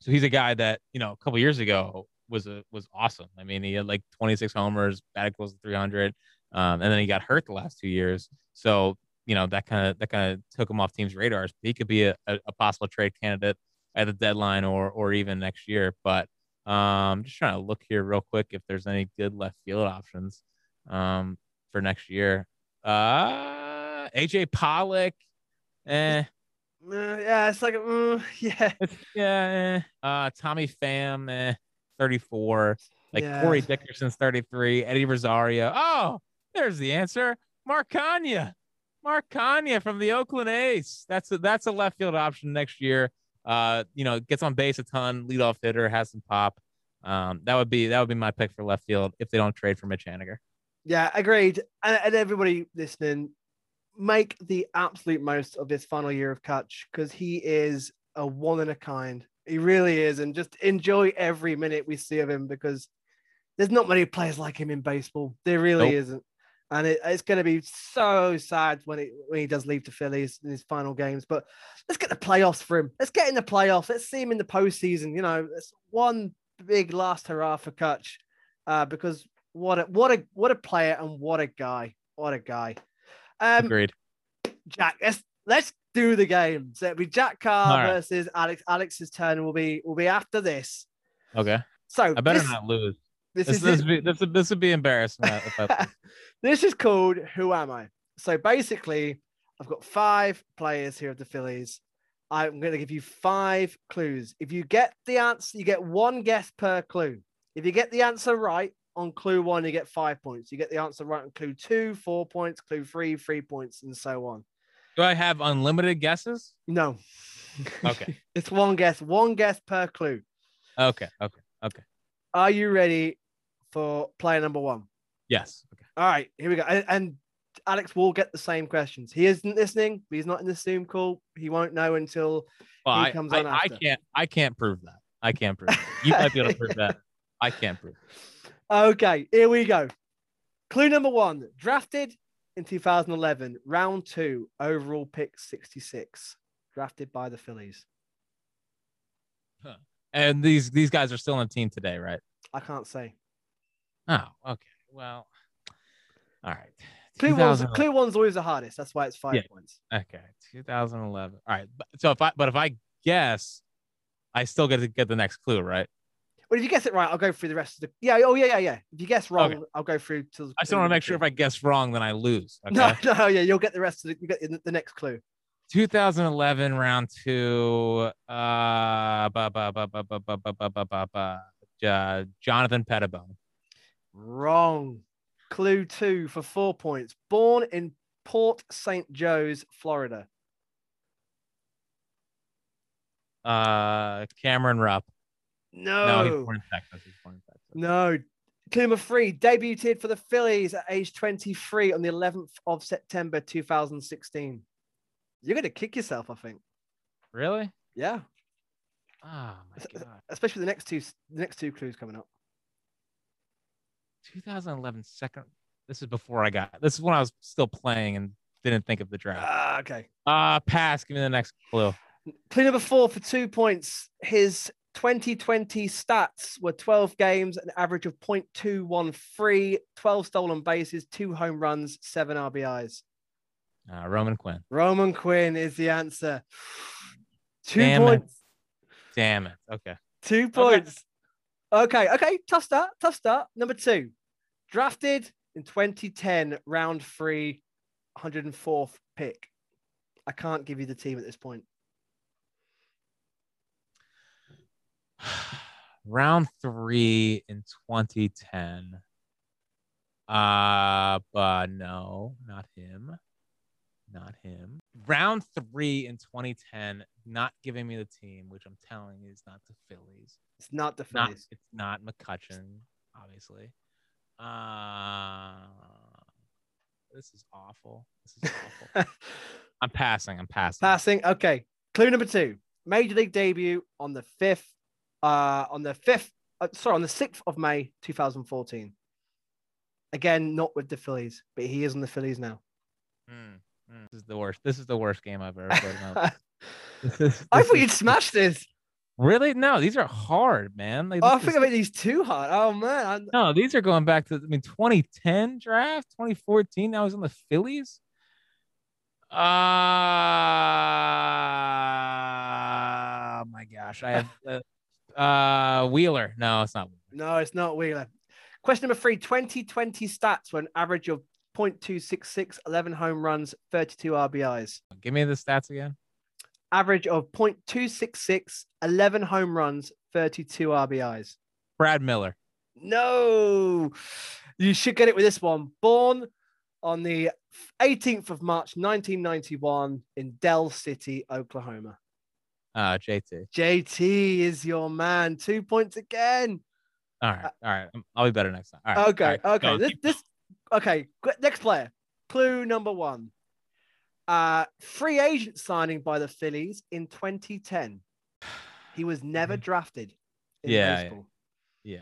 so he's a guy that you know a couple years ago was a was awesome. I mean, he had like 26 homers, batted close to 300, um, and then he got hurt the last two years. So you know that kind of that kind of took him off teams' radars. He could be a, a, a possible trade candidate at the deadline or or even next year. But um, just trying to look here real quick if there's any good left field options um, for next year. Uh, AJ Pollock, eh, Uh, yeah, it's like, mm, yeah. it's, yeah, eh. uh, Tommy Pham, eh, 34. Like yeah. Corey Dickerson's 33, Eddie Rosario. Oh, there's the answer. Mark Canha. Mark Canha from the Oakland A's. That's a, that's a left field option next year. Uh, you know, gets on base a ton, leadoff hitter, has some pop. Um, that would be that would be my pick for left field if they don't trade for Mitch Haniger. Yeah, agreed. And, and everybody listening, make the absolute most of this final year of Kutch because he is a one in a kind. He really is. And just enjoy every minute we see of him because there's not many players like him in baseball. There really Nope. isn't. And it, it's going to be so sad when, it, when he does leave to Phillies in his final games. But let's get the playoffs for him. Let's get in the playoffs. Let's see him in the postseason. You know, it's one big last hurrah for Kutch uh, because what a what a what a player and what a guy. What a guy. Um, Agreed. Jack, let's let's do the game. So it'll be Jack Carr right. versus Alex. Alex's turn will be will be after this. Okay. So I better this, not lose. This, This is this be this would, this would be embarrassing. if I- this is called Who Am I? So basically, I've got five players here of the Phillies. I'm going to give you five clues. If you get the answer, you get one guess per clue. If you get the answer right on clue one, you get five points. You get the answer right on clue two, four points, clue three, three points, and so on. Do I have unlimited guesses? No. Okay. it's one guess, one guess per clue. Okay. Okay. Okay. Are you ready for player number one? Yes. Okay. All right, here we go. And, and Alex will get the same questions. He isn't listening. He's not in the Zoom call. He won't know until. Well, He I, comes I, on I after. can't I can't prove that. I can't prove that. You might be able to prove that. I can't prove. It. Okay, here we go. Clue number one: drafted in 2011, round two, overall pick 66, drafted by the Phillies. And these these guys are still on the team today, right? I can't say. Oh, okay. Well, all right. Clue one's, clue one's always the hardest. That's why it's five Yeah. points. Okay, 2011. All right. So if I but if I guess, I still get to get the next clue, right? Well, if you guess it right, I'll go through the rest of the. Yeah. Oh, yeah, yeah, yeah. If you guess wrong, Okay. I'll go through to. I still want to make sure if I guess wrong, then I lose. Okay. No, no, yeah, you'll get the rest of the. You get the, next clue. 2011 round two. Uh, ba, ba, ba, ba, ba, ba, ba, ba, ba, ba, ba, uh, Jonathan Pettibone. Wrong. Clue two for four points. Born in Port St. Joe's, Florida. Uh, Cameron Rupp. No, he's No. born in Texas. He's born in Texas. No. Clue number three debuted for the Phillies at age 23 on the 11th of September 2016. You're going to kick yourself, I think. Really? Yeah. Oh my god. Especially the next two the next two clues coming up. 2011 second. This is before I got. This is when I was still playing and didn't think of the draft. Ah, okay. Uh pass. Give me the next clue. Clue number four for two points. His 2020 stats were 12 games, an average of 0.213, 12 stolen bases, two home runs, seven RBIs. Uh, Roman Quinn. Roman Quinn is the answer. Two Damn it. points. Damn it. Okay. Two points. Okay. okay, Tough start. Tough start. Number two, drafted in 2010, round three, 104th pick. I can't give you the team at this point. Round three in 2010. Uh, but no, not him. Not him. Round three in 2010, not giving me the team, which I'm telling you is not the Phillies. It's not the Not Phillies. it's not McCutchen, obviously. Uh this is awful. This is awful. I'm passing. I'm passing. Passing. Okay. Clue number two. Major League debut on the fifth, uh, on the fifth, uh, sorry, on the sixth of May, 2014. Again, not with the Phillies, but he is on the Phillies now. Mm, mm. This is the worst. This is the worst game I've ever played. my life. This I this thought is- you'd smash this. Really? No, these are hard, man. Like, Oh, I think is- I made these too hard. Oh man, I'm- no, these are going back to I mean 2010 draft, 2014. I was on the Phillies. Uh, oh my gosh, I have uh, uh Wheeler. No, it's not. No, it's not Wheeler. Question number three 2020 stats were an average of 0.266, 11 home runs, 32 RBIs. Give me the stats again. Average of 0.266, 11 home runs, 32 RBIs. Brad Miller. No, you should get it with this one. Born on the 18th of March, 1991, in Del City, Oklahoma. Uh, JT. JT is your man. Two points again. All right, all right. Um, I'll be better next time. All right. Okay, all right, okay. This, this, okay. Next player. Clue number one. Uh, free agent signing by the Phillies in 2010. He was never drafted in Mm-hmm. Yeah, yeah. baseball. Yeah.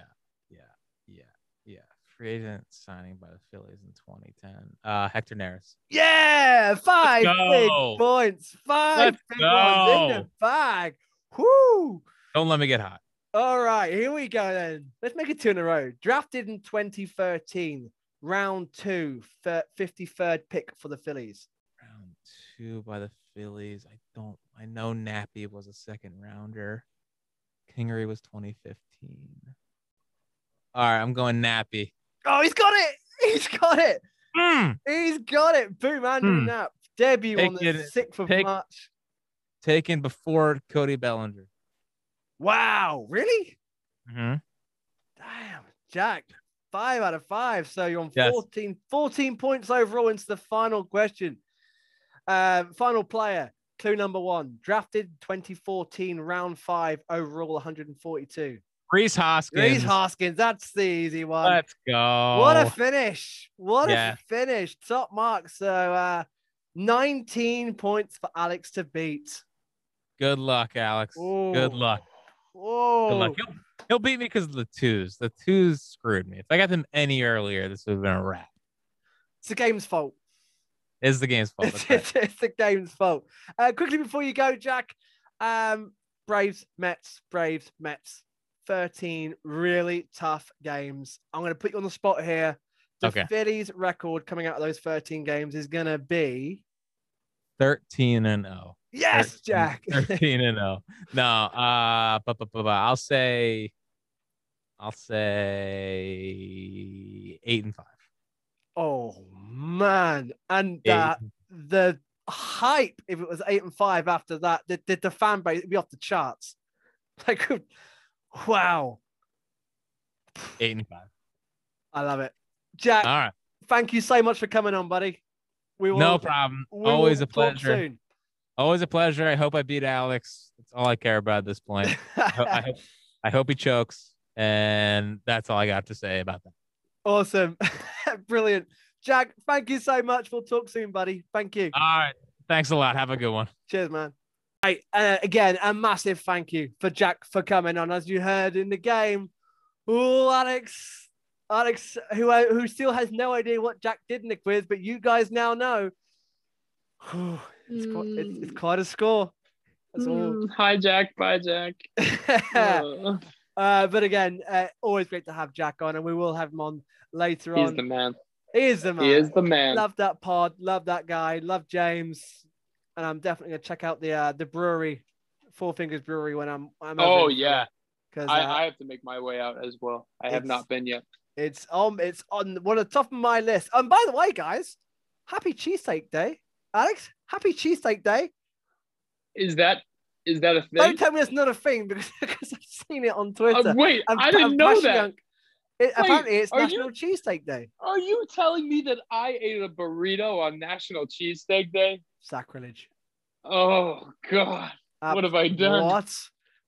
Free agent signing by the Phillies in 2010. Uh, Hector Neris. Yeah, five big points. 5 Let's big ones in the bag. Whoo! Don't let me get hot. All right, here we go then. Let's make it two in a row. Drafted in 2013, round two, 53rd pick for the Phillies. Round two by the Phillies. I don't. I know Nappy was a second rounder. Kingery was 2015. All right, I'm going Nappy. Oh, he's got it. He's got it. Mm, He's got it. Boom, Andrew Hmm. Knapp. Debut on the it- 6th of take- March. taken before Cody Bellinger. Wow, really? hmm Damn, Jack. Five out of five. So you're on Yes. 14, 14 points overall into the final question. Um, final player, clue number one, drafted 2014, round five, overall 142. Rhys Hoskins. Rhys Hoskins, that's the easy one. Let's go. What a finish. What Yeah. a finish. Top mark. So uh 19 points for Alex to beat. Good luck, Alex. Good luck. Whoa. Good luck. He'll, he'll beat me because of the twos. The twos screwed me. If I got them any earlier, this would have been a wrap. It's the game's fault. Is the game's fault. It's, right. it's, it's the game's fault. Uh, quickly before you go, Jack, um, Braves, Mets, Braves, Mets. 13 really tough games. I'm going to put you on the spot here. The Okay. Phillies record coming out of those 13 games is going to be 13 and 0. yes, 13 Jack. 13 and 0. No, uh, but, but, but, I'll say, I'll say eight and five. oh man, and Eight. uh, the hype if it was eight and five after that, did, did the fan base be off the charts? Like, wow, Eight and five. I love it, Jack. All right. thank you so much for coming on, buddy. We will, No problem. Always a pleasure. Always a pleasure. I hope I beat Alex. That's all I care about at this point. I, ho- I hope I hope he chokes, and that's all I got to say about that. awesome, brilliant, Jack. Thank you so much. We'll talk soon, buddy. Thank you. All right. Thanks a lot. Have a good one. Cheers, man. Uh, again, a massive thank you for Jack for coming on. As you heard in the game, oh, Alex, Alex, who who still has no idea what Jack did in the quiz, but you guys now know. it's, quite, it's, it's quite a score. That's all. Mm, Hi, Jack. Bye, Jack. Uh, uh, but again, uh, always great to have Jack on, and we will have him on later he's on. He's the man. he is the man. He is the man. Love that pod. Love that guy. Love James. And I'm definitely gonna check out the uh, the brewery, Four Fingers Brewery, when I'm. I'm Oh yeah, because I, I have to make my way out as well. I have not been yet. it's on it's on one of the top of my list. And by the way, guys, happy cheesesteak day, Alex. Happy cheesesteak day. Is that is that a thing? Don't tell me it's not a thing because, because I've seen it on Twitter. Uh, wait, And- I didn't know Passion that. Young- It, apparently, it's National Cheesesteak Day. Are you telling me that I ate a burrito on National Cheesesteak Day? Sacrilege. Oh God, what have I done? What?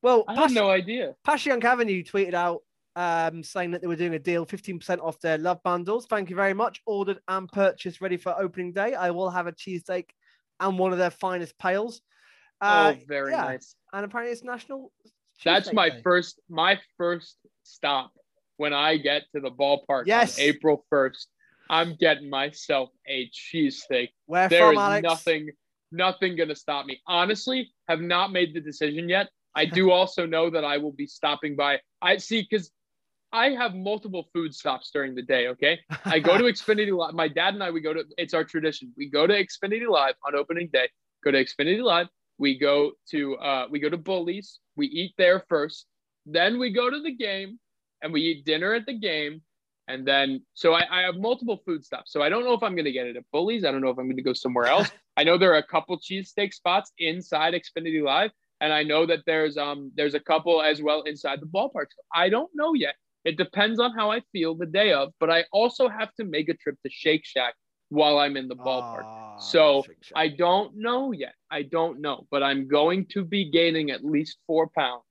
Well, I had no idea. Passyunk Avenue tweeted out um, saying that they were doing a deal, 15% off their love bundles. Thank you very much. Ordered and purchased, ready for opening day. I will have a cheesesteak and one of their finest pails. Uh, oh, very yeah. nice. And apparently, it's National. That's my Day. first my first stop when I get to the ballpark Yes. on April first. I'm getting myself a cheesesteak. Where There from, is Alex? nothing, nothing gonna stop me. Honestly, have not made the decision yet. I do also know that I will be stopping by. I see because I have multiple food stops during the day. Okay, I go to Xfinity Live. My dad and I, we go to. It's our tradition. We go to Xfinity Live on opening day. Go to Xfinity Live. We go to uh, we go to Bullies. We eat there first. Then we go to the game, and we eat dinner at the game. And then, so I, I have multiple food stops. So I don't know if I'm going to get it at Bullies. I don't know if I'm going to go somewhere else. I know there are a couple cheesesteak spots inside Xfinity Live, and I know that there's um there's a couple as well inside the ballpark. So I don't know yet. It depends on how I feel the day of, but I also have to make a trip to Shake Shack while I'm in the ballpark. Ah, So, I don't know yet. I don't know, but I'm going to be gaining at least four pounds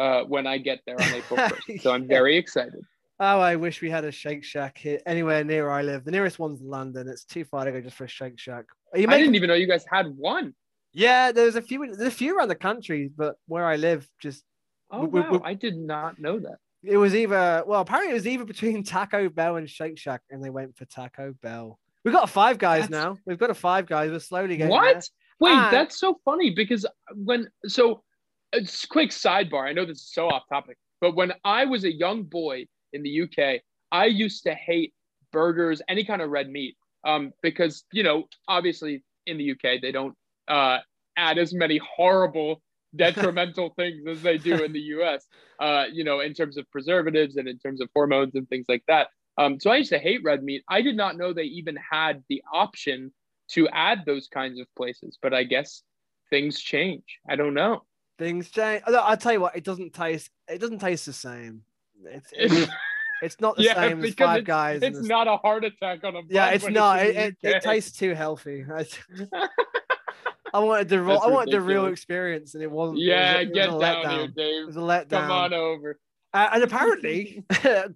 uh, when I get there on April 1st. So I'm very excited. Oh, I wish we had a Shake Shack here anywhere near where I live. The nearest one's London. It's too far to go just for a Shake Shack. You I didn't even know you guys had one. Yeah, there's a few. There's a few around the country, but where I live, just Oh, we- wow. we- I did not know that. it was either. Well, apparently it was either between Taco Bell and Shake Shack, and they went for Taco Bell. We've got Five Guys That's- now. We've got a Five Guys. We're slowly getting What? there. Wait, And- that's so funny because when so it's quick sidebar. I know this is so off topic, but when I was a young boy in the UK, I used to hate burgers, any kind of red meat, um, because you know, obviously in the UK they don't uh, add as many horrible, detrimental things as they do in the US. Uh, you know, in terms of preservatives and in terms of hormones and things like that. Um, so I used to hate red meat. I did not know they even had the option to add those kinds of places, but I guess things change. I don't know. Things change. I'll tell you what. It doesn't taste. It doesn't taste the same. It's it's, it's not the Yeah, same as Five it's- Guys. It's not a heart attack on a Yeah, it's not. It, it, it tastes too healthy. I, wanted the real, I wanted the real experience, and it wasn't. was Yeah, it was get a down here, It was a letdown. Come on over. Uh, and apparently, and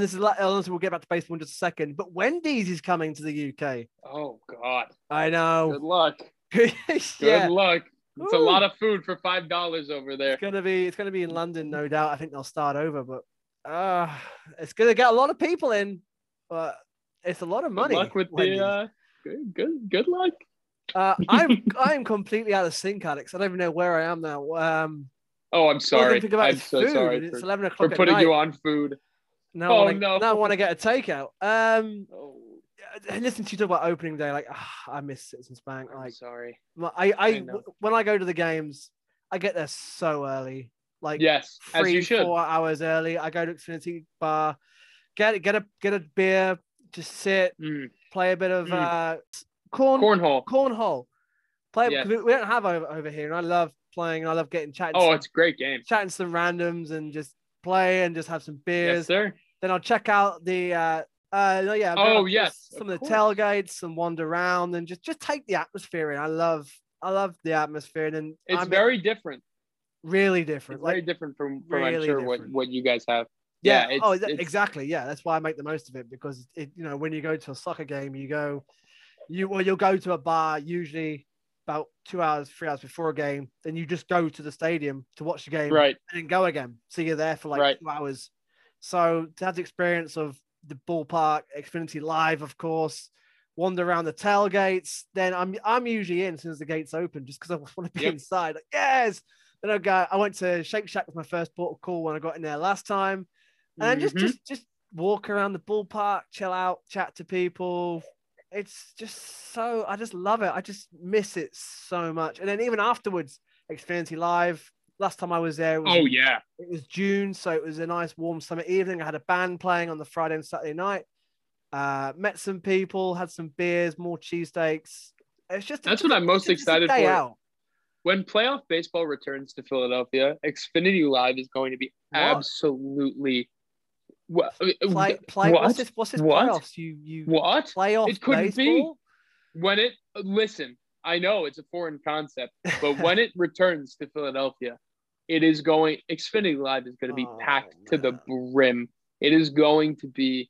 this is honestly, we'll get back to baseball in just a second. But Wendy's is coming to the UK. Oh God. I know. Good luck. Good Good luck. It's a lot of food for five dollars over there. It's gonna be. It's gonna be in London, no doubt. I think they'll start over, but uh, it's gonna get a lot of people in. But it's a lot of money. Good luck with Wendy's. the uh, good, good, good luck. Uh, I'm I'm completely out of sync, Alex. I don't even know where I am now. Um, Oh, I'm sorry. can think about I'm so food. sorry It's for, eleven for o'clock at putting you on food. Now, Oh, I wanna, no. now I want to get a takeout. Um, Oh, listen to you talk about opening day. Like, ah, I miss Citizens Bank. I'm sorry. I, I, I when I go to the games, I get there so early. Like, Yes, as three, you should. four hours early. I go to Xfinity Bar, get get a get a beer, just sit, Mm. play a bit of Mm. uh, corn Cornhole. cornhole. Play Yes. we we don't have over, over here, and I love playing. And I love getting chatting. Oh, some, it's a great game. chatting some randoms and just play and just have some beers. Yes, sir. Then I'll check out the uh uh no yeah. Oh, yes, some of of the course. tailgates and wander around and just just take the atmosphere in. I love I love the atmosphere and It's I'm very different. really It's different. very different from, from I'm really sure what, different. what you guys have. yeah, Yeah, oh it's- th- it's- exactly yeah. That's why I make the most of it because it you know when you go to a soccer game you go you well you'll go to a bar usually about two hours three hours before a game then you just go to the stadium to watch the game Right. and then go again. So you're there for like Right. two hours. So to have the experience of the ballpark, Xfinity Live, of course, wander around the tailgates. Then I'm I'm usually in as soon as the gates open, just because I want to be Yep. inside. Like, yes. Then I go. I went to Shake Shack with my first port of call when I got in there last time, and then just mm-hmm. just just walk around the ballpark, chill out, chat to people. It's just so I just love it. I just miss it so much. And then even afterwards, Xfinity Live. Last time I was there, was Oh yeah. it was June, so it was a nice warm summer evening. I had a band playing on the Friday and Saturday night. Uh, met some people, had some beers, more cheesesteaks. It's just That's just what I'm most excited for. Out. When playoff baseball returns to Philadelphia, Xfinity Live is going to be What? absolutely. What? Play, play. What? What's this? What's this What? playoffs? You you What? playoff It couldn't be. When it listen, I know it's a foreign concept, but when it returns to Philadelphia, it is going. Xfinity Live is going to be Oh, packed to the brim. It is going to be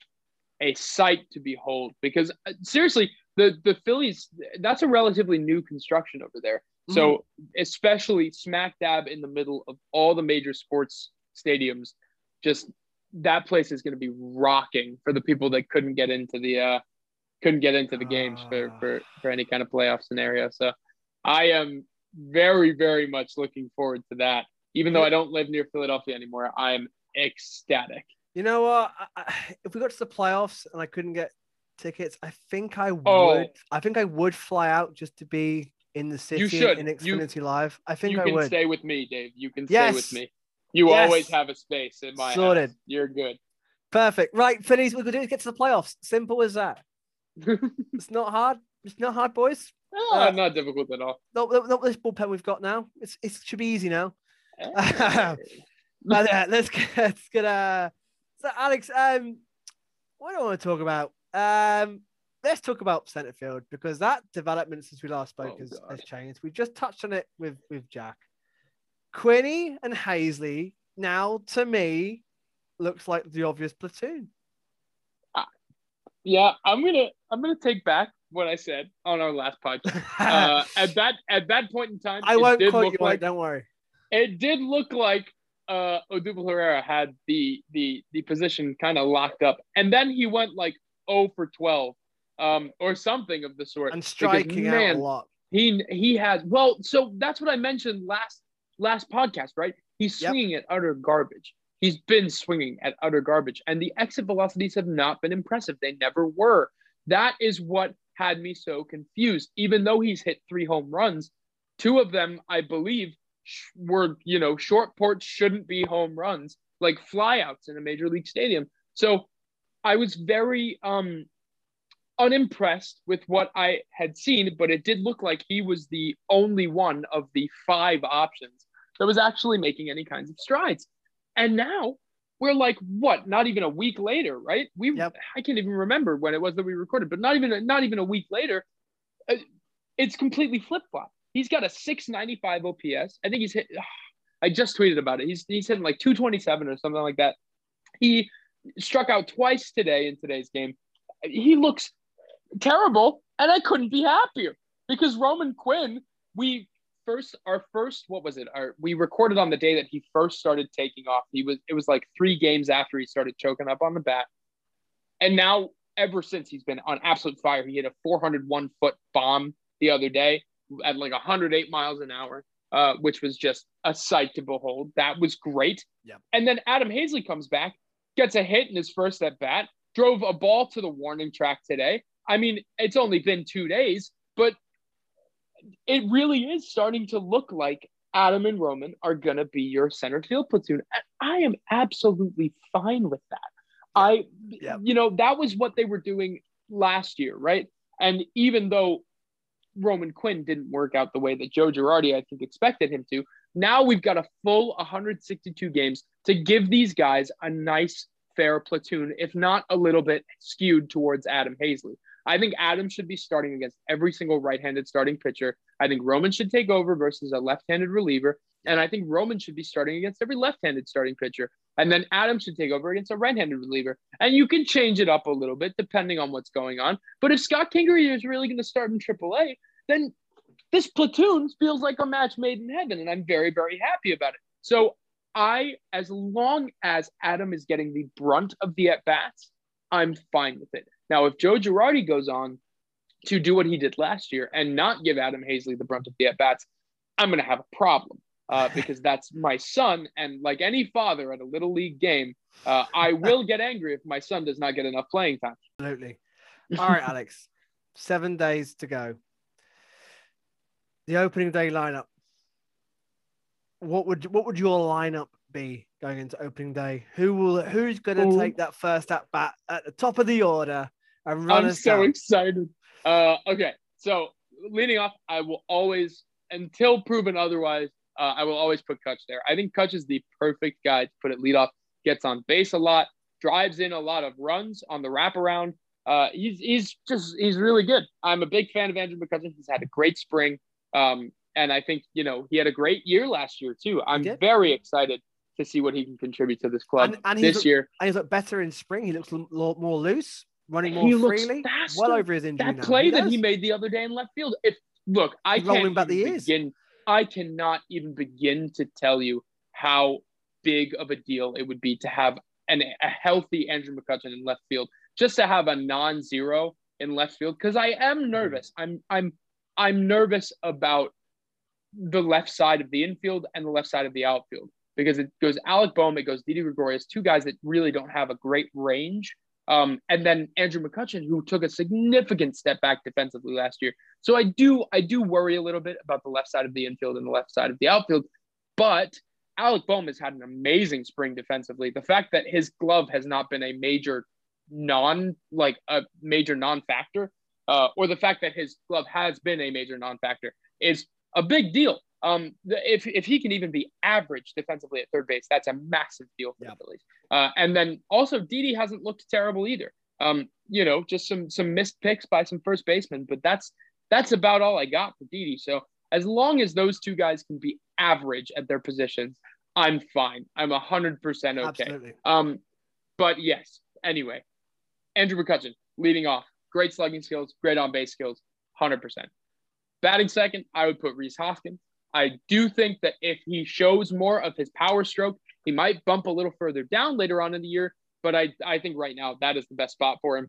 a sight to behold because uh, seriously, the the Phillies. That's a relatively new construction over there. So especially smack dab in the middle of all the major sports stadiums, just that place is going to be rocking for the people that couldn't get into the uh couldn't get into the games for Ah. for for any kind of playoff scenario. So I am very very much looking forward to that. Even though I don't live near Philadelphia anymore, I'm ecstatic. You know what? I, if we got to the playoffs and I couldn't get tickets, I think I would. Oh. I think I would fly out just to be in the city should. in You- Xfinity Live. I think you I can would. stay with me, Dave. You can Yes. stay with me. You Yes. always have a space in my Sorted. house. You're good. Perfect. Right, Phillies, we could do is get to the playoffs. Simple as that. It's not hard. It's not hard, boys. Uh, not difficult at all. Not, not, this bullpen we've got now. It's it should be easy now. But uh, let's get let's get uh so Alex, um what do I want to talk about? Um let's talk about center field because that development since we last spoke Oh, has, has changed. We just touched on it with with Jack. Quinny and Haseley now to me looks like the obvious platoon. Yeah, I'm gonna I'm gonna take back what I said on our last podcast. Uh, at that at that point in time, I won't quote you, like don't worry. it did look like uh Odubel Herrera had the the the position kind of locked up, and then he went like 0 for 12, um, or something of the sort. And Because, striking out a lot. He he has well, so that's what I mentioned last last podcast, right? He's Yep. swinging at utter garbage. He's been swinging at utter garbage, and the exit velocities have not been impressive. They never were. That is what had me so confused. Even though he's hit three home runs, two of them, I believe, were you know short ports shouldn't be home runs, like flyouts in a major league stadium. So I was very um unimpressed with what I had seen, but it did look like he was the only one of the five options that was actually making any kinds of strides. And now we're like, what? Not even a week later, right? We Yep. I can't even remember when it was that we recorded, but not even not even a week later, uh, it's completely flip flop. He's got a 695 OPS. I think he's hit. I just tweeted about it. He's he's hitting like 227 or something like that. He struck out twice today in today's game. He looks terrible, and I couldn't be happier because Roman Quinn, we first our first what was it? Our we recorded on the day that he first started taking off. He was it was like three games after he started choking up on the bat, and now ever since he's been on absolute fire. He hit a 401 foot bomb the other day at like 108 miles an hour. Uh, which was just a sight to behold. That was great. Yep. And then Adam Haseley comes back, gets a hit in his first at bat, drove a ball to the warning track today. I mean, it's only been two days, but it really is starting to look like Adam and Roman are going to be your center field platoon. And I am absolutely fine with that. I, Yeah. you know, that was what they were doing last year, right? And even though Roman Quinn didn't work out the way that Joe Girardi, I think, expected him to, now we've got a full 162 games to give these guys a nice, fair platoon, if not a little bit skewed towards Adam Haseley. I think Adam should be starting against every single right-handed starting pitcher. I think Roman should take over versus a left-handed reliever, and I think Roman should be starting against every left-handed starting pitcher. And then Adam should take over against a right-handed reliever. And you can change it up a little bit depending on what's going on. But if Scott Kingery is really going to start in AAA, then this platoon feels like a match made in heaven, and I'm very, very happy about it. So I, as long as Adam is getting the brunt of the at bats, I'm fine with it. Now, if Joe Girardi goes on, to do what he did last year and not give Adam Haseley the brunt of the at bats, I'm going to have a problem uh, because that's my son. And like any father at a little league game, uh, I will get angry if my son does not get enough playing time. Absolutely. All right, Alex. Seven days to go. The opening day lineup. What would what would your lineup be going into opening day? Who will who's going to take that first at bat at the top of the order run I'm so down? excited. Uh, okay, so leading off, I will always, until proven otherwise, uh, I will always put Kutch there. I think Kutch is the perfect guy to put it lead off. Gets on base a lot, drives in a lot of runs on the wraparound. Uh, he's he's just he's really good. I'm a big fan of Andrew McCutchen. He's had a great spring, um, and I think you know he had a great year last year too. I'm very excited to see what he can contribute to this club And- and this year. And he's looked better in spring. He looks a lot more loose, running more He freely. faster. Well over his injury that now. play that he made the other day in left field. If look, I rolling can't even begin. I cannot even begin to tell you how big of a deal it would be to have an, a healthy Andrew McCutchen in left field, just to have a non-zero in left field. Because I am mm-hmm. nervous. I'm I'm I'm nervous about the left side of the infield and the left side of the outfield because it goes Alec Bohm, it goes Didi Gregorius, two guys that really don't have a great range. Um, and then Andrew McCutchen, who took a significant step back defensively last year. So I do I do worry a little bit about the left side of the infield and the left side of the outfield. But Alec Bohm has had an amazing spring defensively. The fact that his glove has not been a major non like a major non-factor, uh, or the fact that his glove has been a major non-factor is a big deal. Um, the, if if he can even be average defensively at third base, that's a massive deal for Yeah. the Phillies. Uh, and then also Didi hasn't looked terrible either. Um, you know, just some some missed picks by some first basemen, but that's that's about all I got for Didi. So as long as those two guys can be average at their positions, I'm fine. I'm hundred percent okay. Absolutely. Um, but yes. Anyway, Andrew McCutchen leading off, great slugging skills, great on base skills, hundred percent. Batting second, I would put Rhys Hoskins. I do think that if he shows more of his power stroke, he might bump a little further down later on in the year. But I, I think right now that is the best spot for him.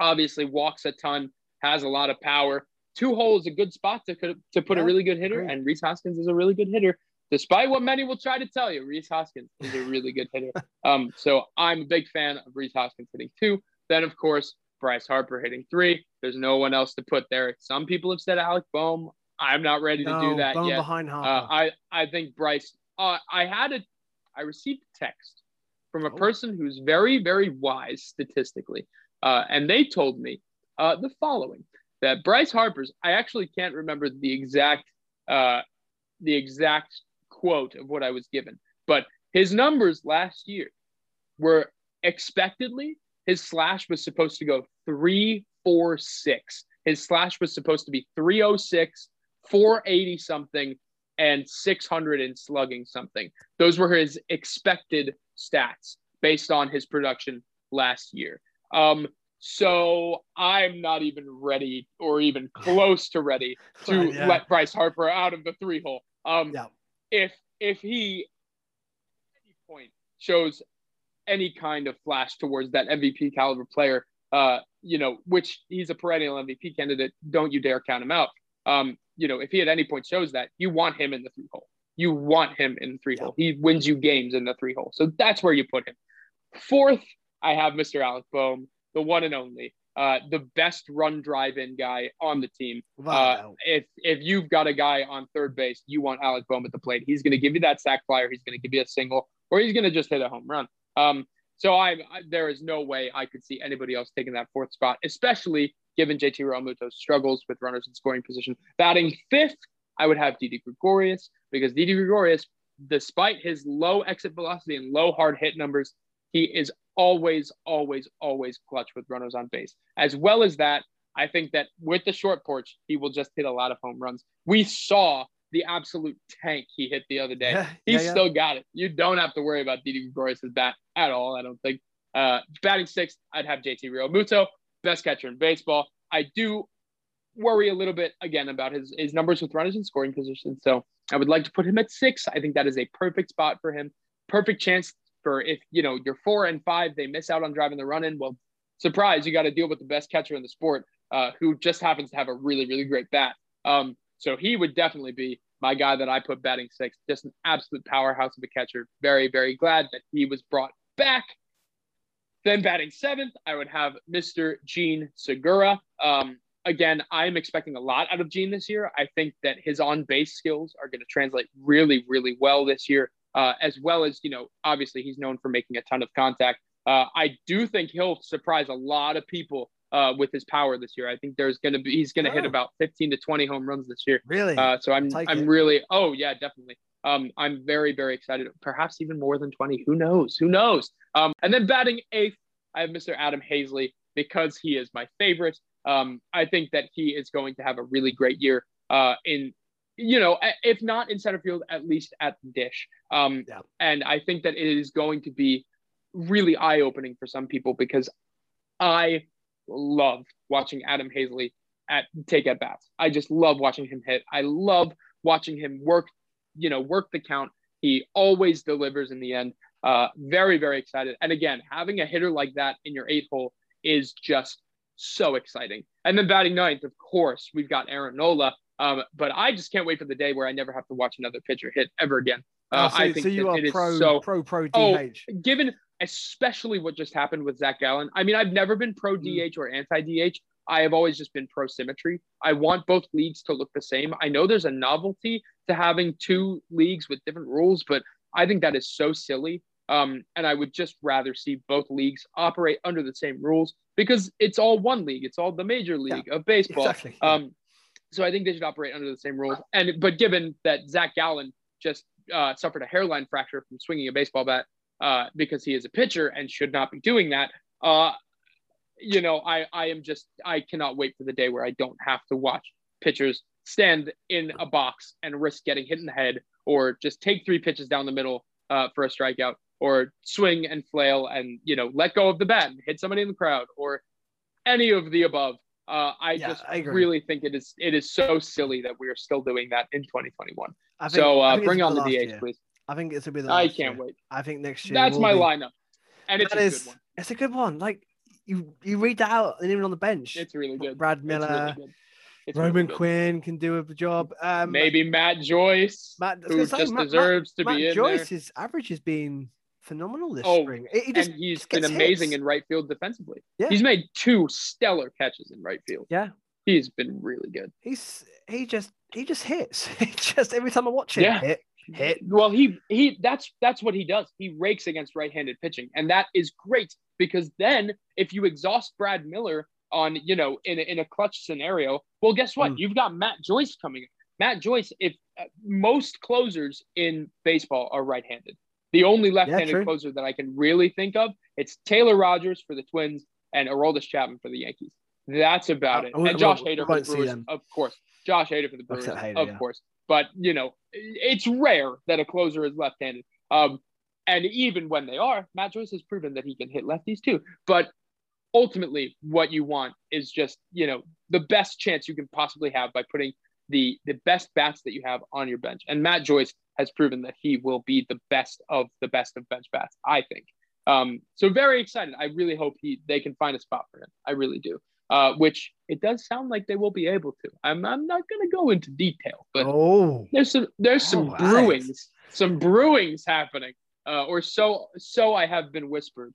Obviously, walks a ton, has a lot of power. Two hole is a good spot to to put Yeah, a really good hitter, agreed. and Rhys Hoskins is a really good hitter. Despite what many will try to tell you, Rhys Hoskins is a really good hitter. Um, so I'm a big fan of Rhys Hoskins hitting two. Then, of course, Bryce Harper hitting three. There's no one else to put there. Some people have said Alec Bohm. I'm not ready to do that yet. behind Uh, I I think Bryce. Uh, I had a, I received a text from a Oh. person who's very very wise statistically, uh, and they told me uh, the following: that Bryce Harper's. I actually can't remember the exact uh, the exact quote of what I was given, but his numbers last year were expectedly his slash was supposed to go three four six. His slash was supposed to be 306, 480 something, and 600 in slugging something. Those were his expected stats based on his production last year. Um, so I'm not even ready or even close to ready to yeah. let Bryce Harper out of the three hole. Um, Yeah. if if he at any point shows any kind of flash towards that MVP caliber player, uh, you know, which he's a perennial MVP candidate, don't you dare count him out. Um, you know, if he at any point shows that, you want him in the three hole. You want him in the three hole. He wins you games in the three hole. So that's where you put him. Fourth, I have Mr. Alec Bohm, the one and only, uh, the best run drive in guy on the team. A Uh, if if you've got a guy on third base, you want Alec Bohm at the plate. He's going to give you that sack flyer. He's going to give you a single, or he's going to just hit a home run. Um, so I, I there is no way I could see anybody else taking that fourth spot, especially given JT Realmuto's struggles with runners in scoring position. Batting fifth, I would have Didi Gregorius because Didi Gregorius, despite his low exit velocity and low hard hit numbers, he is always, always, always clutch with runners on base. As well as that, I think that with the short porch, he will just hit a lot of home runs. We saw the absolute tank he hit the other day. Yeah, He's yeah, yeah. still got it. You don't have to worry about Didi Gregorius' bat at all, I don't think. Uh, batting sixth, I'd have JT Realmuto, best catcher in baseball. I do worry a little bit again about his, his numbers with runners in scoring position. So I would like to put him at six. I think that is a perfect spot for him. Perfect chance for if you know you're four and five, they miss out on driving the run in. Well, surprise, you got to deal with the best catcher in the sport. uh, who just happens to have a really, really great bat. Um, so he would definitely be my guy that I put batting six. Just an absolute powerhouse of a catcher. Very, very glad that he was brought back. Then batting seventh, I would have Mr. Jean Segura. Um, again, I'm expecting a lot out of Jean this year. I think that his on base skills are going to translate really, really well this year, uh, as well as, you know, obviously he's known for making a ton of contact. Uh, I do think he'll surprise a lot of people uh, with his power this year. I think there's going to be, he's going to oh. hit about 15 to 20 home runs this year. Really? Uh, so I'm, I'm it. really, oh, yeah, definitely. Um, I'm very, very excited. Perhaps even more than 20. Who knows? Who knows? Um, and then batting eighth, I have Mr. Adam Haseley because he is my favorite. Um, I think that he is going to have a really great year uh, in, you know, if not in center field, at least at the dish. Um, yeah. And I think that it is going to be really eye opening for some people because I love watching Adam Haseley at take at bats. I just love watching him hit. I love watching him work, you know, work the count. He always delivers in the end. Uh, very, very excited. And again, having a hitter like that in your eight hole is just so exciting. And then batting ninth, of course, we've got Aaron Nola. Um, but I just can't wait for the day where I never have to watch another pitcher hit ever again. Uh, oh, so, I think so you are pro, so, pro, pro, DH. Oh, given especially what just happened with Zach Gallen. I mean, I've never been pro DH mm. or anti DH. I have always just been pro symmetry. I want both leagues to look the same. I know there's a novelty to having two leagues with different rules, but I think that is so silly. Um, and I would just rather see both leagues operate under the same rules because it's all one league. It's all the major league yeah, of baseball. Exactly. Um, so I think they should operate under the same rules. And but given that Zach Gallen just uh, suffered a hairline fracture from swinging a baseball bat uh, because he is a pitcher and should not be doing that, uh, you know, I I am just I cannot wait for the day where I don't have to watch pitchers stand in a box and risk getting hit in the head or just take three pitches down the middle uh, for a strikeout or swing and flail and you know let go of the bat and hit somebody in the crowd or any of the above. Uh, I yeah, just I really think it is it is so silly that we are still doing that in 2021. Think, so uh, bring on the, the DH, year. please. I think it's a bit. I can't year. wait. I think next year. That's my be... lineup, and it's that a is, good one. It's a good one. Like you, you read that out, and even on the bench, it's really good. Brad Miller. It's Roman really Quinn can do a job. Um, Maybe Matt Joyce, Matt, who just Matt, deserves Matt, to be Matt in Joyce's there. average has been phenomenal this oh, spring. He just, and he's been amazing hits. in right field defensively. Yeah. He's made two stellar catches in right field. Yeah. He's been really good. He's he just he just hits. Just every time I watch him yeah. hit, hit. Well, he he that's that's what he does. He rakes against right-handed pitching. And that is great because then if you exhaust Brad Miller on, you know, in a, in a clutch scenario, well, guess what? Mm. You've got Matt Joyce coming. Matt Joyce, if uh, most closers in baseball are right-handed. The only left-handed yeah, closer that I can really think of, it's Taylor Rogers for the Twins and Aroldis Chapman for the Yankees. That's about it. And Josh Hader for the Brewers, of course. Josh Hader for the Brewers, Hader, of yeah. course. But you know, it's rare that a closer is left-handed. Um, and even when they are, Matt Joyce has proven that he can hit lefties too. But ultimately, what you want is just you know the best chance you can possibly have by putting the the best bats that you have on your bench. And Matt Joyce has proven that he will be the best of the best of bench bats. I think. Um, so very excited. I really hope he they can find a spot for him. I really do. Uh, which it does sound like they will be able to. I'm, I'm not going to go into detail, but oh. there's some there's some oh, brewings, some brewings happening, uh, or so so I have been whispered.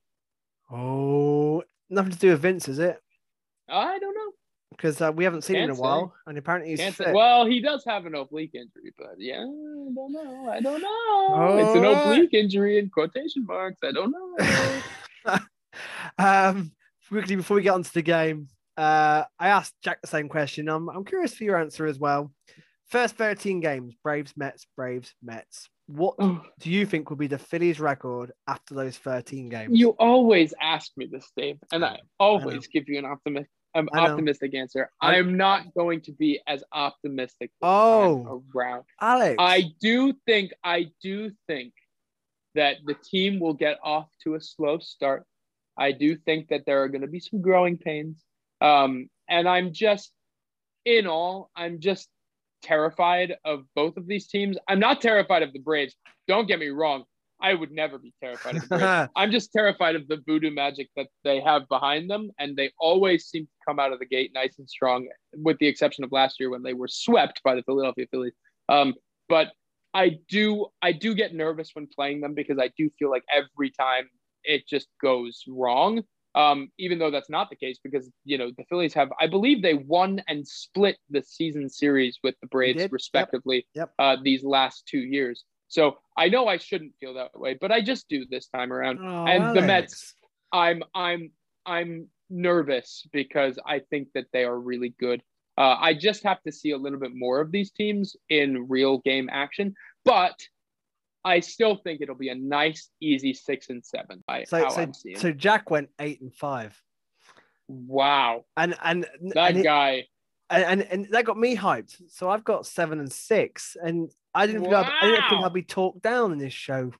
Oh, nothing to do with Vince, is it? I don't know because uh, we haven't seen Can't him in a while, say. and apparently he's fit. Well, he does have an oblique injury, but yeah, I don't know. I don't know. Oh. It's an oblique injury in quotation marks. I don't know. um, quickly before we get onto the game, uh, I asked Jack the same question. I'm, I'm curious for your answer as well. First 13 games Braves, Mets, Braves, Mets. What oh. do you think will be the Phillies record after those 13 games? You always ask me this, Dave, and I always I give you an optimistic, um, optimistic answer. I, am not going to be as optimistic. Oh, around Alex. I do think, I do think that the team will get off to a slow start. I do think that there are going to be some growing pains. Um, and I'm just, in all, I'm just terrified of both of these teams. I'm not terrified of the Braves. Don't get me wrong. I would never be terrified of the Braves. I'm just terrified of the voodoo magic that they have behind them, and they always seem to come out of the gate nice and strong, with the exception of last year when they were swept by the Philadelphia Phillies. Um, but I do I do get nervous when playing them because I do feel like every time it just goes wrong. Um, even though that's not the case because you know the Phillies have I believe they won and split the season series with the Braves did. Yep. respectively Yep. Uh, these last two years. So I know I shouldn't feel that way, but I just do this time around. Oh, And the Mets- I'm I'm I'm nervous because I think that they are really good. Uh, I just have to see a little bit more of these teams in real game action, but I still think it'll be a nice, easy six and seven. By So, so, so Jack went eight and five, wow, and and that and, it- guy. and, and and that got me hyped. So I've got seven and six, and I didn't think I'd, I didn't think I'd be talked down in this show.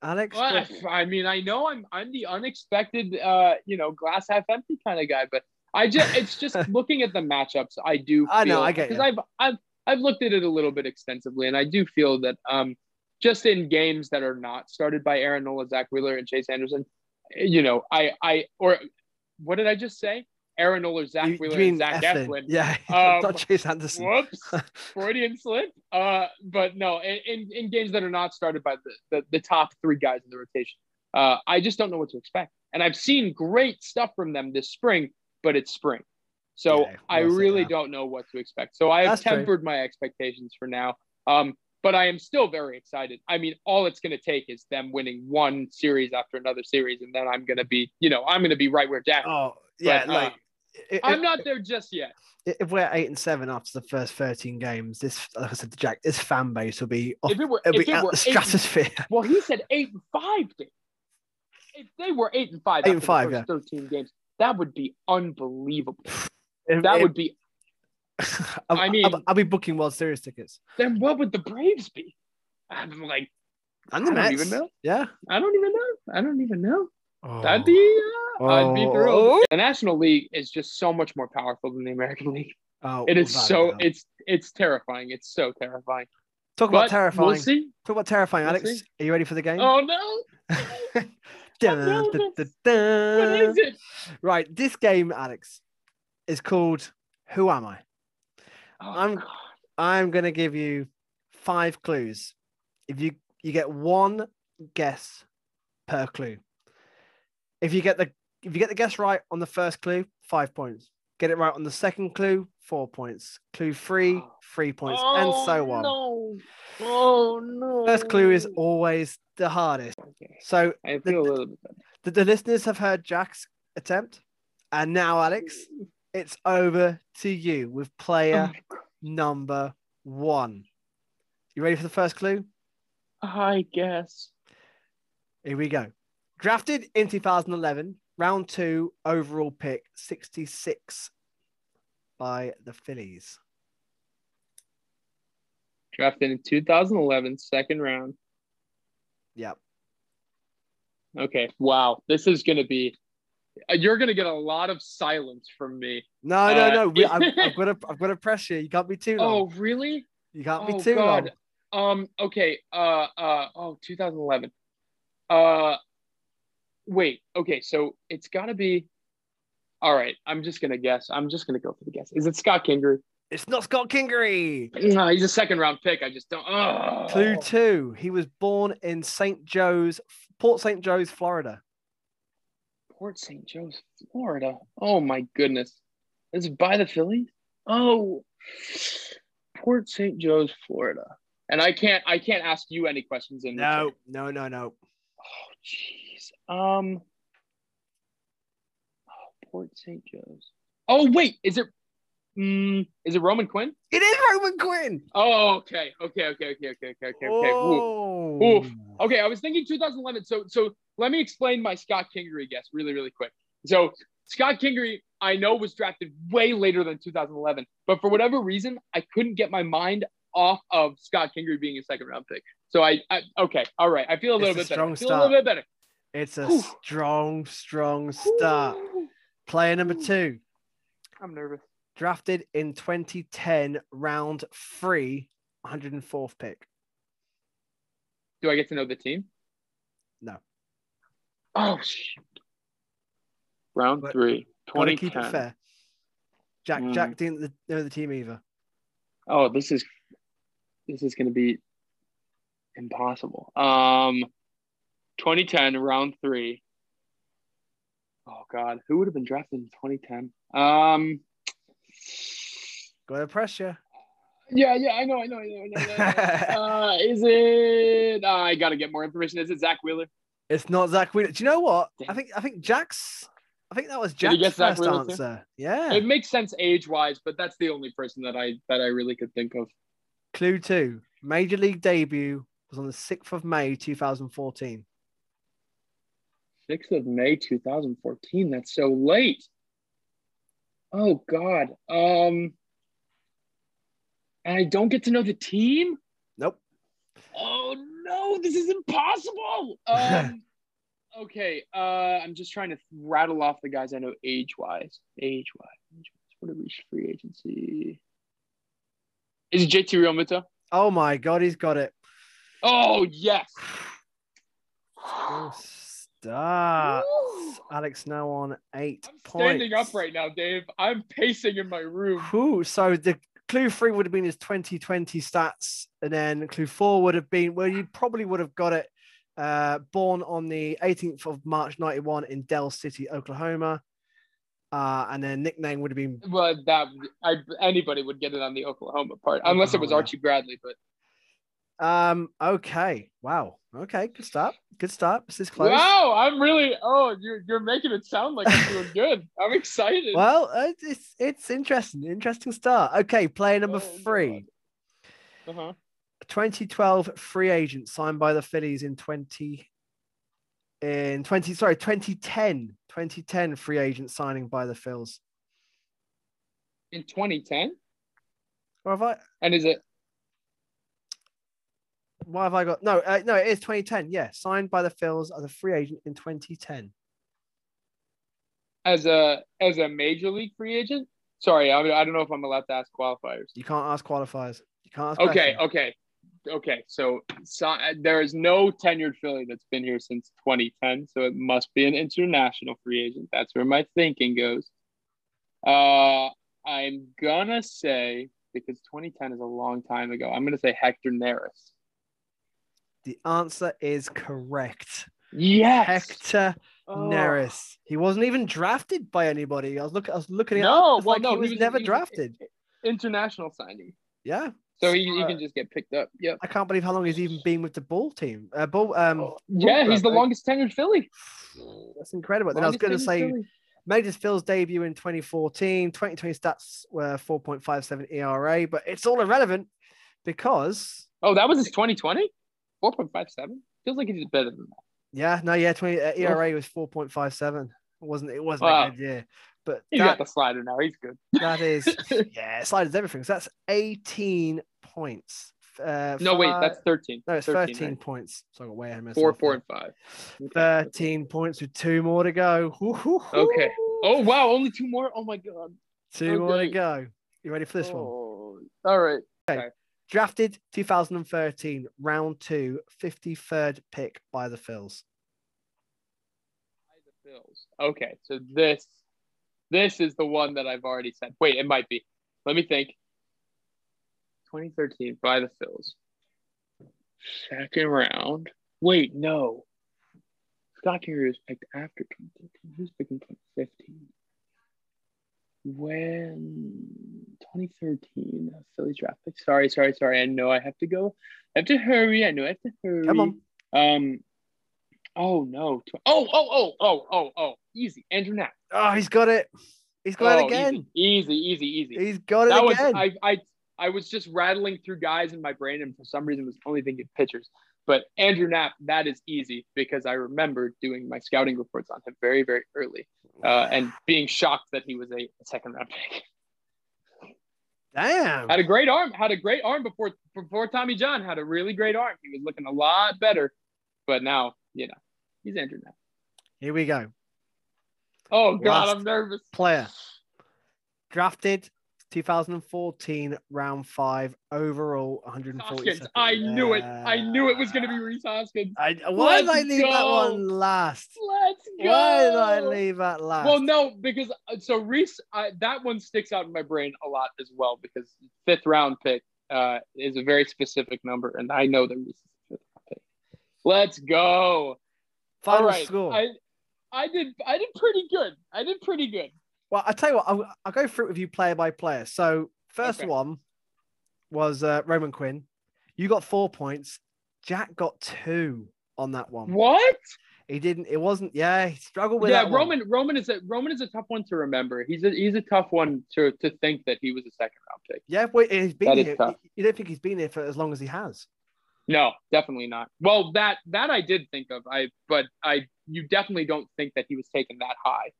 Alex, Well, I mean, I know I'm I'm the unexpected, uh, you know, glass half empty kind of guy, but I just it's just looking at the matchups. I do. Feel, I know, I get because I've I've I've looked at it a little bit extensively, and I do feel that um, just in games that are not started by Aaron Nola, Zack Wheeler, and Chase Anderson, you know, I I or what did I just say? Aaron Nola, Zack you- you Wheeler, mean and Zach Eflin. Eflin. Yeah, Um, not Chase Anderson. Whoops, Freudian slip. Uh, but no, in, in, in games that are not started by the, the, the top three guys in the rotation, uh, I just don't know what to expect. And I've seen great stuff from them this spring, but it's spring. So Yeah, I really don't know what to expect. So I have That's true. tempered my expectations for now. Um, but I am still very excited. I mean, all it's going to take is them winning one series after another series, and then I'm going to be, you know, I'm going to be right where Jack. Oh yeah, But, uh, like i- I'm not there just yet. If we're eight and seven after the first thirteen games, this, like I said to Jack, this fan base will be off, If it were, it'll if be it out were the eight stratosphere. Well, he said eight and five. If they were eight and five, Eight after and the five, first thirteen games, that would be unbelievable. If- That if- would be. I'll, I I'll- mean- I'll, be booking World Series tickets. Then what would the Braves be? I'm like, And the I don't even know. Yeah. I don't even know. I don't even know. Oh. That'd be. Uh, I'd be Oh. thrilled. The National League is just so much more powerful than the American League. Oh, It is so. doubt. It's it's terrifying. It's so terrifying. Talk But about terrifying. We'll see. Talk about terrifying, We'll Alex. see. Are you ready for the game? Oh no! Dun, nervous. dun, dun, What dun. it? Right, this game, Alex, is called Who Am I? Oh, I'm- God. I'm gonna give you five clues. If you you get one guess per clue. If you get the if you get the guess right on the first clue, five points. Get it right on the second clue, four points. Clue three, oh. three points, and oh, so on. Oh, No. Oh no. First clue is always the hardest. Okay. So I feel a little bit better. the, the listeners have heard Jack's attempt, and now Alex, it's over to you with player Oh, number one. You ready for the first clue? I guess. Here we go. Drafted in 2011, round two, overall pick 66 by the Phillies. Drafted in 2011, second round. Yep. Okay. Wow. This is going to be. You're going to get a lot of silence from me. No, no, Uh, no. We, I've, I've got to, I've got to press you. You can't be too long. Oh, really? you can't be Oh, too God. long. Um. Okay. Uh. Uh. Oh, 2011. Uh. Wait. Okay. So it's got to be. All right. I'm just gonna guess. I'm just gonna go for the guess. Is it Scott Kingery? It's not Scott Kingery. No, he's a second round pick. I just don't. Oh. Clue two. He was born in St. Joe's, Port St. Joe's, Florida. Port St. Joe's, Florida. Oh my goodness. Is it by the Phillies? Oh, Port St. Joe's, Florida. And I can't I can't ask you any questions in No, return. no, no, no. Oh jeez. Um oh, Port St. Joe's. Oh wait, is it Mm, is it Roman Quinn? It is Roman Quinn. Oh, okay, okay, okay, okay, okay, okay, okay. Oh. Oof. Okay, I was thinking 2011. So, so let me explain my Scott Kingery guess really, really quick. So, Scott Kingery, I know was drafted way later than 2011, but for whatever reason, I couldn't get my mind off of Scott Kingery being a second round pick. So I, I okay, all right. I feel a It's little a bit better. strong I feel start. a little bit better. It's a Whew. strong, strong start. Ooh, Player number two, I'm nervous. drafted in 2010, round three, 104th pick. Do I get to know the team? Oh shoot. Round But- three. Gotta keep it fair. Jack Mm. Jack didn't know the team either. Oh, this is this is gonna be impossible. Um 2010, round three. Oh god, who would have been drafted in 2010? Um Gotta press you. yeah, yeah, I know, I know, I know, I know. I know. uh, is it? Uh, I gotta get more information. Is it Zack Wheeler? It's not Zack Wheeler. Do you know what? I think I think Jack's. I think that was Did Jack's get Zack first Wheeler too? answer. Yeah. It makes sense age wise, but that's the only person that I that I really could think of. Clue two. Major league debut was on the sixth of May, two thousand fourteen. 6th of May 2014. That's so late. Oh God. Um and I don't get to know the team? Nope. Oh no, this is impossible. Um okay. Uh I'm just trying to rattle off the guys I know age-wise. Age-wise. What a reach free agency. Is it JT Realmuto? Oh my god, he's got it. Oh yes. Starts. Woo! Alex now on 8 I'm points. standing up right now, Dave. I'm pacing in my room. Whew, so the clue three would have been his 2020 stats, and then clue four would have been well, you probably would have got it. Uh, born on the 18th of March 91 in Del City, Oklahoma. Uh, and then nickname would have been Well, that I anybody would get it on the Oklahoma part, unless it was Archie Bradley. But um okay. Wow. Okay, good start. Good start. This is close. wow, I'm really oh you're you're making it sound like I'm doing good. I'm excited. Well, uh, it's it's interesting. Interesting start. Okay, player number Oh, three. uh-huh. 2012 free agent signed by the Phillies in 20 in 20 sorry 2010 2010 free agent signing by the Phils. In 2010, Or have I and is it why have I got no uh, no it is 2010 yeah signed by the Phils as a free agent in 2010. as a as a major league free agent? Sorry, I, I don't know if I'm allowed to ask qualifiers. You can't ask qualifiers. You can't ask Okay, questions. okay, okay. So, so there is no tenured Philly that's been here since 2010, so it must be an international free agent. That's where my thinking goes. Uh, I'm gonna say because 2010 is a long time ago. I'm gonna say Hector Neris. The answer is correct. Yes, Hector Oh. Neris. He wasn't even drafted by anybody. I was looking I was looking up. No, well, like no, he was, never he drafted. International signing, Yeah. so he, he can just get picked up. Yep. I can't believe how long he's even been with the ball team. Uh, ball, um, Yeah, he's the longest tenured Philly. that's incredible. Then I was going to say Philly. made his Phil's debut in 2014. 2020 stats were 4.57 ERA, but it's all irrelevant because Oh, that was his 2020? 4.57? Feels like he's better than that. yeah, no, yeah, 20 uh, ERA was 4.57. It wasn't it wasn't Wow. a good year, but that, got the slider now. He's good. that is yeah, sliders everything. So that's 18 points. Uh, No, wait, that's 13. no, it's 13, 13, right? points. So I got way ahead of myself. Four, four, and five. Okay. 13 points with two more to go. Okay. Oh, wow. Only two more? Oh, my God. Two more to go. You ready for this one? Oh, All right. Drafted 2013, round two, 53rd pick by the Phils. By the Bills. Okay. So this, this is the one that I've already said. Wait, it might be. Let me think. 2013 by the Phils. Second round. Wait, no. Scott Kingery was picked after 2013. He was picked in 2015. When 2013 uh, Phillies draft pick. Sorry, sorry, sorry. I know I have to go. I have to hurry. I know I have to hurry. Come on. Um. Oh no. Oh oh oh oh oh oh. Easy. Andrew Knapp. Oh, he's got it. He's got Oh, it again. Easy, easy, easy. easy. He's got it That was again. I I I was just rattling through guys in my brain, and for some reason was only thinking pitchers. But Andrew Knapp, that is easy because I remember doing my scouting reports on him very, very early, uh, and being shocked that he was a, a second round pick. Damn. Had a great arm. Had a great arm before before Tommy John had a really great arm. He was looking a lot better, but now you know he's Andrew Knapp. Here we go. Oh God, Last I'm nervous. Player. Drafted 2014 round five overall Hoskins. 147. I knew it. I knew it was going to be Rhys Hoskins. I, why did I Let's leave that one last? Let's go. Why did I leave that last? Well, no, because uh, so Rhys, I, that one sticks out in my brain a lot as well because fifth round pick uh, is a very specific number, and I know that Rhys is fifth round pick. Let's go. Final All right, score. I, I did, I did pretty good. I did pretty good. Well, I tell you what, I'll, I'll go through it with you player by player. So first Okay. one was uh, Roman Quinn. You got four points. Jack got two on that one. What? He didn't. It wasn't. Yeah, he struggled with yeah, that one. Roman. Roman is a Roman is a tough one to remember. He's a he's a tough one to to think that he was a second round pick. Yeah, wait, he's been That here. You don't think he's been here for as long as he has? No, definitely not. Well, that that I did think of. I but I you definitely don't think that he was taken that high.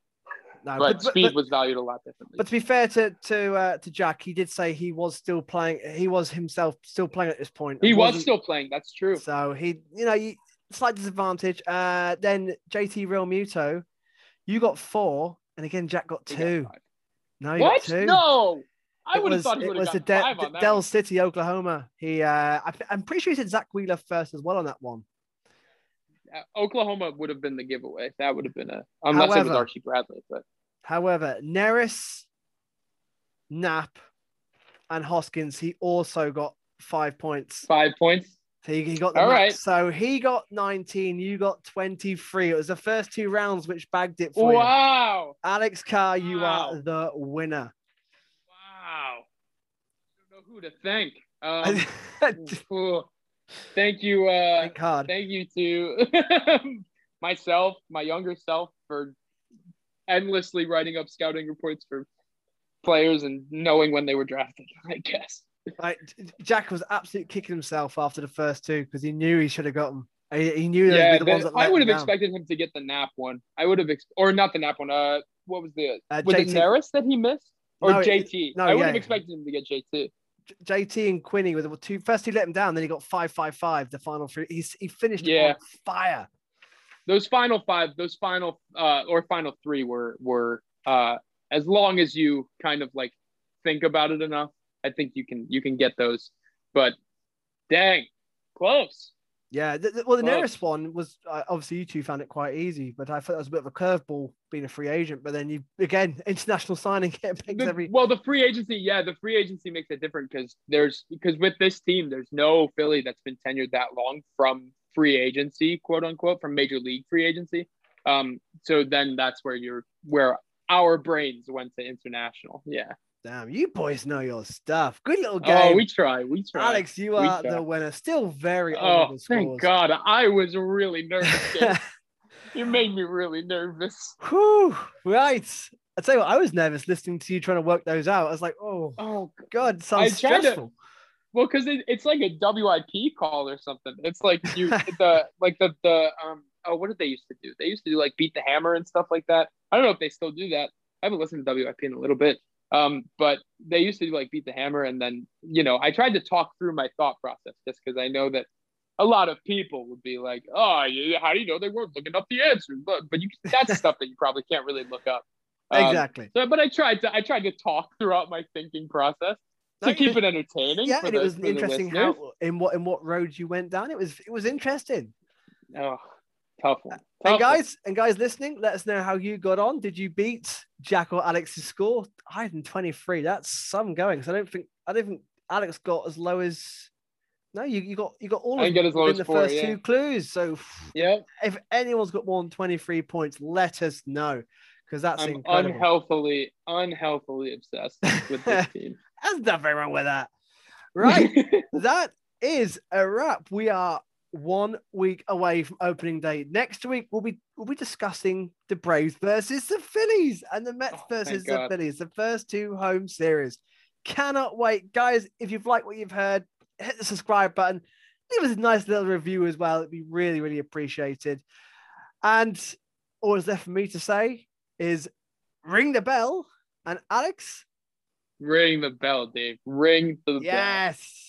No, But, speed was valued a lot differently. But to be fair to to uh, to Jack, he did say he was still playing. He was himself still playing at this point. he was still playing. That's true. So he, you know, you, slight disadvantage. Uh, then JT Realmuto, you got four, and again Jack got He got two. No, you What? got two. No, I It would have thought he it would was have the got De- five on that. Del one. City, Oklahoma. He, uh, I, I'm pretty sure he said Zack Wheeler first as well on that one. Uh, Oklahoma would have been the giveaway. That would have been a unless it was Archie Bradley. But However, Neris, Knapp, and Hoskins, he also got five points. five points. So he, he got the All right. So he got 19, you got 23. It was the first two rounds which bagged it for you. Wow! Alex Carr, you Wow. are the winner. Wow! I don't know who to thank. Um. thank you. Uh, Thank hard. thank you to myself, my younger self, for endlessly writing up scouting reports for players and knowing when they were drafted. I guess. Right, Jack was absolutely kicking himself after the first two because he knew he should have got them. He, he knew Yeah, the ones that I would have expected him to get the Knapp one. I would have, ex- or not the Knapp one. Uh, what was the Uh, was it JT Neris that he missed or No, it- JT? no, I would yeah. have expected him to get JT. JT and Quinny were the two first he let him down. Then he got five five five. The final three. He's he finished Yeah. on fire. Those final five, those final uh or final three were were uh as long as you kind of like think about it enough, I think you can you can get those. But dang, close. Yeah. The, the- well, the nearest one was uh, obviously you two found it quite easy, but I thought that was a bit of a curveball being a free agent. But then you again international signing getting picked The- every. well, the free agency, yeah, the free agency makes it different because there's because with this team, there's no Philly that's been tenured that long from free agency, quote unquote, from major league free agency. Um, so then that's where you're where our brains went to international. Yeah. Damn, you boys know your stuff. Good little game. Oh, we try. We try. Alex, you We are try. the winner. Still very old. Oh, thank. God. I was really nervous. You made me really nervous. Whew, right. I tell you what, I was nervous listening to you trying to work those out. I was like, oh Oh, god, sounds tried to- stressful. well, because it, it's like a WIP call or something. It's like you the like the the um oh what did they used to do? They used to do like beat the hammer and stuff like that. I don't know if they still do that. I haven't listened to WIP in a little bit. Um, but they used to like beat the hammer and then you know I tried to talk through my thought process just because I know that a lot of people would be like, oh, how do you know they weren't looking up the answer? But but you that's stuff that you probably can't really look up. Um, exactly. So, but I tried to I tried to talk throughout my thinking process to keep it entertaining. Yeah, and it was interesting how in what in what roads you went down. It was it was interesting. Oh, tough one. And Tough one. guys, and guys listening, let us know how you got on. Did you beat Jack or Alex's score? 123. That's some going. So I don't think I don't think Alex got as low as no, you, you got you got all I of get as low as the four, first yeah. two clues. So yeah, if anyone's got more than 23 points, let us know. Because that's I'm incredible. unhealthily, unhealthily obsessed with this team. There's nothing wrong with that. Right. that is a wrap. We are one week away from opening day. Next week we'll be we'll be discussing the Braves versus the Phillies and the Mets Oh, versus the. Phillies, the first two home series. Cannot wait, guys. If you've liked what you've heard, hit the subscribe button. Leave us a nice little review as well. It'd be really, really appreciated. And all that's left for me to say is ring the bell. And Alex, Ring the bell, Dave. Ring the bell. yes.